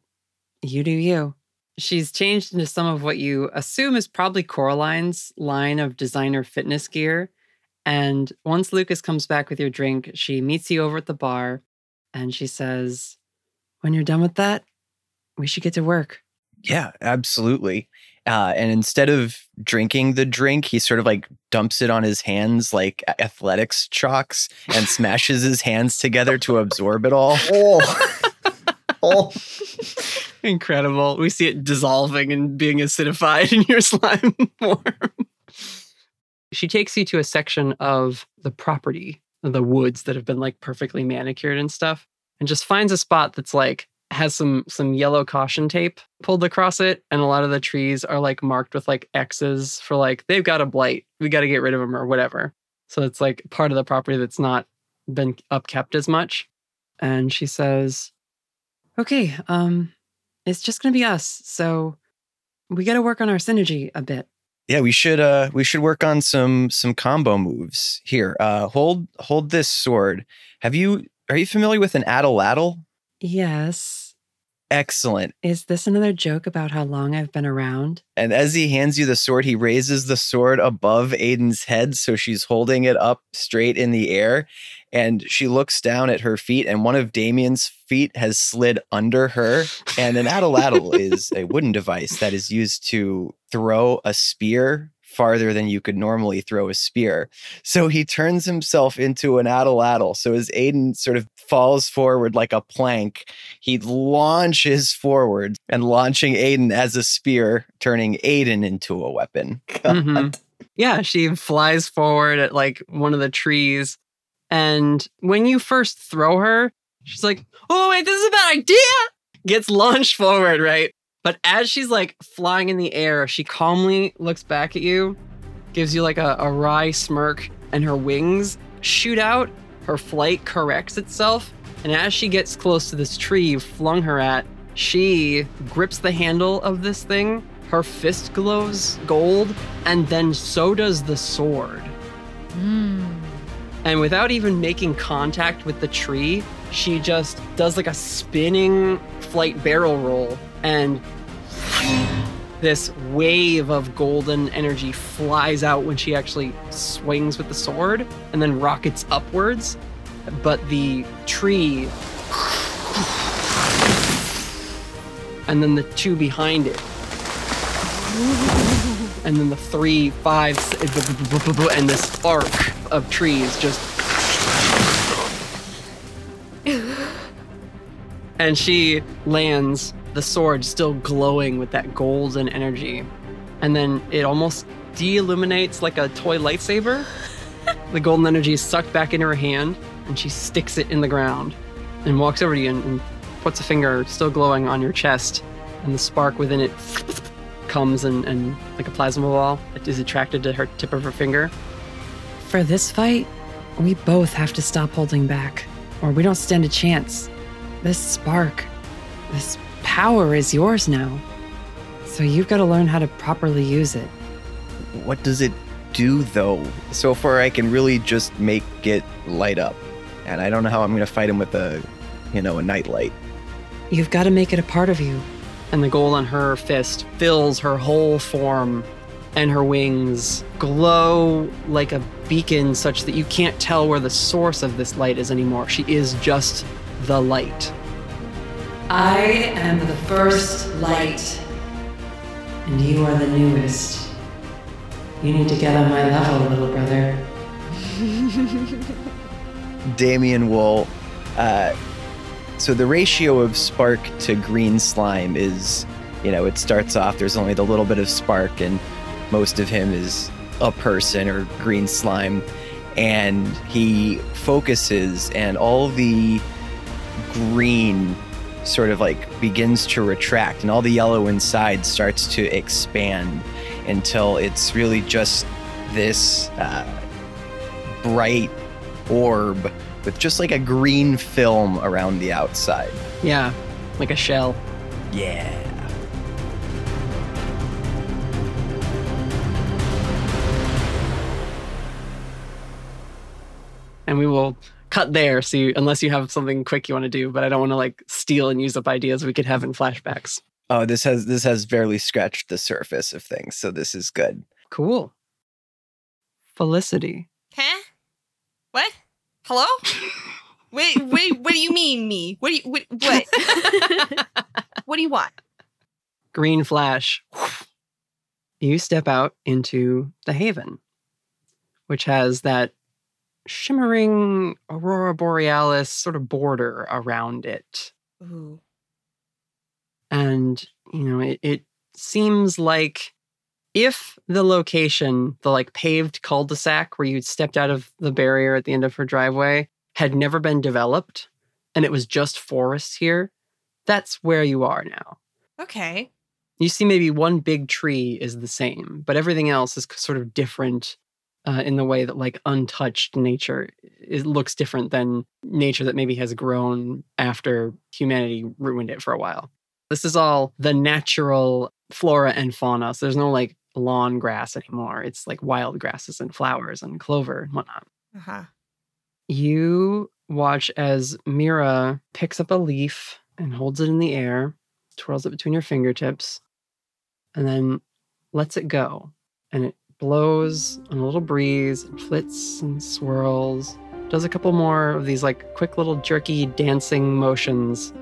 you do you. She's changed into some of what you assume is probably Coraline's line of designer fitness gear. And once Lucas comes back with your drink, she meets you over at the bar and she says, When you're done with that, we should get to work. Yeah, absolutely. Uh, and instead of drinking the drink, he sort of like dumps it on his hands like athletics chalks and smashes his hands together to absorb it all. [laughs] Oh. [laughs] oh. [laughs] Incredible. We see it dissolving and being acidified in your [laughs] slime form. she takes you to a section of the property, the woods that have been like perfectly manicured and stuff, and just finds a spot that's like has some some yellow caution tape pulled across it and a lot of the trees are like marked with like x's for like they've got a blight we got to get rid of them or whatever so it's like part of the property that's not been upkept as much and she says okay um it's just gonna be us so we got to work on our synergy a bit Yeah, we should uh we should work on some some combo moves. Here, uh hold hold this sword. Have you are you familiar with an atlatl yes Excellent. is this another joke about how long i've been around And as he hands you the sword, he raises the sword above Aidan's head so she's holding it up straight in the air. And she looks down at her feet, and one of Damien's feet has slid under her. And an atlatl [laughs] is a wooden device that is used to throw a spear farther than you could normally throw a spear. So he turns himself into an atlatl So as Aidan sort of falls forward like a plank, he launches forward and launching Aidan as a spear, turning Aidan into a weapon. Mhm. Yeah, she flies forward at like one of the trees. And when you first throw her, she's like, oh, wait, this is a bad idea. Gets launched forward, right? But as she's like flying in the air, she calmly looks back at you, gives you like a, a wry smirk, and her wings shoot out. Her flight corrects itself. And as she gets close to this tree you flung her at, she grips the handle of this thing. Her fist glows gold, and then so does the sword. Hmm. And without even making contact with the tree, she just does like a spinning flight barrel roll and this wave of golden energy flies out when she actually swings with the sword and then rockets upwards. But the tree and then the two behind it. And then the three, five, and this arc of trees just. And she lands, the sword still glowing with that golden energy. And then it almost de illuminates like a toy lightsaber. the golden energy is sucked back into her hand, and she sticks it in the ground and walks over to you and, and puts a finger still glowing on your chest. And the spark within it comes and, and like a plasma ball it is attracted to her tip of her finger. For this fight, we both have to stop holding back, or we don't stand a chance. This spark, this power is yours now. So you've got to learn how to properly use it. What does it do though? So far, I can really just make it light up, and I don't know how I'm going to fight him with a, you know, a nightlight. You've got to make it a part of you. And the gold on her fist fills her whole form, and her wings glow like a beacon, such that you can't tell where the source of this light is anymore. She is just the light. I am the first light, and you are the newest. You need to get on my level, little brother. [laughs] Damien will. Uh, so the ratio of spark to green slime is, you know, it starts off. There's only the little bit of spark, and most of him is a person or green slime, and he focuses, and all the green sort of like begins to retract, and all the yellow inside starts to expand until it's really just this uh, bright orb with just like a green film around the outside. Yeah, like a shell. Yeah. And we will cut there. So you, unless you have something quick you want to do, but I don't want to like steal and use up ideas we could have in flashbacks. Oh, this has this has barely scratched the surface of things, so this is good. Cool. Felicity. Huh? What? Hello? wait, wait, what do you mean, me? What do you, what, what? [laughs] what do you want? Green flash. You step out into the haven, which has that shimmering aurora borealis sort of border around it. Ooh. and you know it, it seems like if the location the like paved cul-de-sac where you'd stepped out of the barrier at the end of her driveway had never been developed and it was just forest here that's where you are now Okay. you see maybe one big tree is the same but everything else is sort of different uh, in the way that like untouched nature it looks different than nature that maybe has grown after humanity ruined it for a while this is all the natural flora and fauna so there's no like lawn grass anymore it's like wild grasses and flowers and clover and whatnot Uh-huh. you watch as Mira picks up a leaf and holds it in the air, twirls it between your fingertips, and then lets it go. And it blows on a little breeze, flits and swirls, does a couple more of these like quick little jerky dancing motions,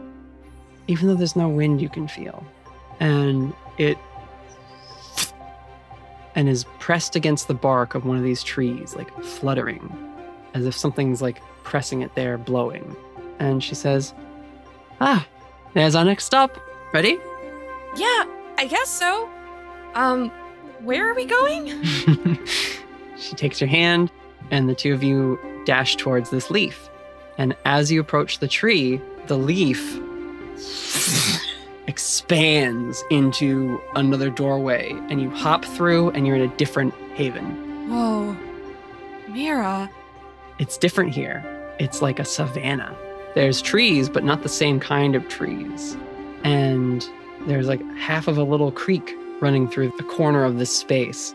even though there's no wind you can feel. And it and is pressed against the bark of one of these trees, like fluttering, as if something's like pressing it there, blowing. And she says, Ah, there's our next stop. Ready? Yeah, I guess so. Um, where are we going? [laughs] She takes your hand, and the two of you dash towards this leaf. And as you approach the tree, the leaf [laughs] expands into another doorway, and you hop through, and you're in a different haven. Whoa. Mira. It's different here. It's like a savanna. There's trees, but not the same kind of trees. And there's like half of a little creek running through the corner of this space.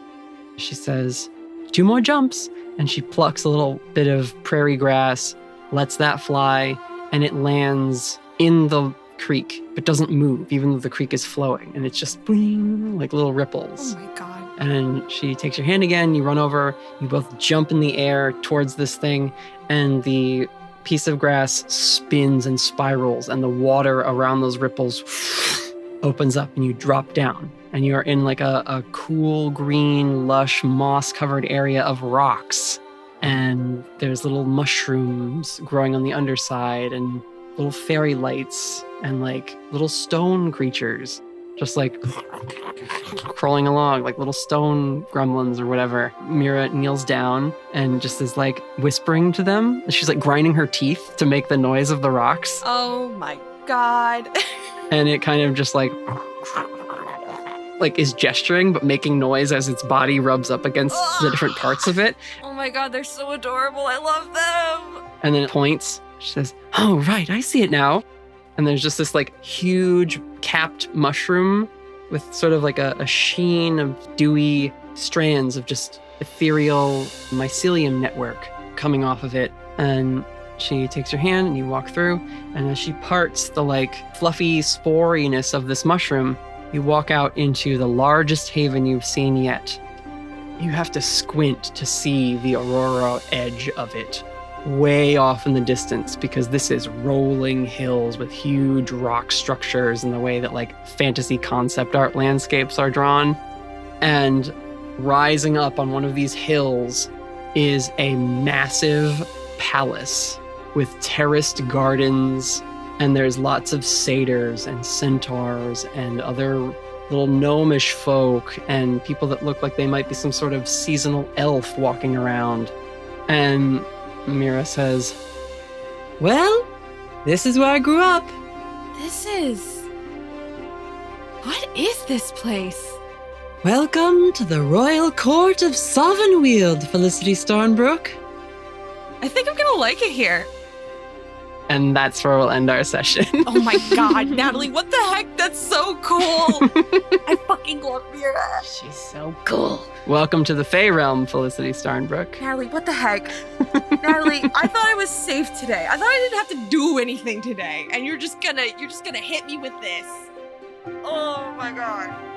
She says, Two more jumps. And she plucks a little bit of prairie grass, lets that fly, and it lands in the creek, but doesn't move, even though the creek is flowing. And it's just bling, like little ripples. Oh my god. And she takes your hand again, you run over, you both jump in the air towards this thing, and the piece of grass spins and spirals, and the water around those ripples [sniffs] opens up, and you drop down. And you are in like a, a cool, green, lush, moss covered area of rocks. And there's little mushrooms growing on the underside, and little fairy lights, and like little stone creatures just like crawling along like little stone gremlins or whatever. Mira kneels down and just is like whispering to them. She's like grinding her teeth to make the noise of the rocks. Oh my god. [laughs] And it kind of just like like is gesturing but making noise as its body rubs up against the different parts of it. oh my god, they're so adorable. I love them. And then it points. She says, Oh, right, I see it now. And there's just this like huge capped mushroom with sort of like a, a sheen of dewy strands of just ethereal mycelium network coming off of it. And she takes your hand and you walk through. And as she parts the like fluffy sporiness of this mushroom, you walk out into the largest haven you've seen yet. You have to squint to see the aurora edge of it way off in the distance because this is rolling hills with huge rock structures in the way that like fantasy concept art landscapes are drawn. And rising up on one of these hills is a massive palace with terraced gardens and there's lots of satyrs and centaurs and other little gnomish folk and people that look like they might be some sort of seasonal elf walking around. And Mira says, Well, this is where I grew up. This is. What is this place? Welcome to the royal court of Sovenweald, Felicity Stornbrook. I think I'm gonna like it here. And that's where we'll end our session. [laughs] Oh my god, [laughs] Natalie, what the heck? That's so cool. [laughs] I fucking love Mira. She's so cool. Welcome to the Fey realm, Felicity Starnbrook. Natalie, what the heck? Natalie, I thought I was safe today. I thought I didn't have to do anything today. And you're just gonna you're just gonna hit me with this. Oh my god.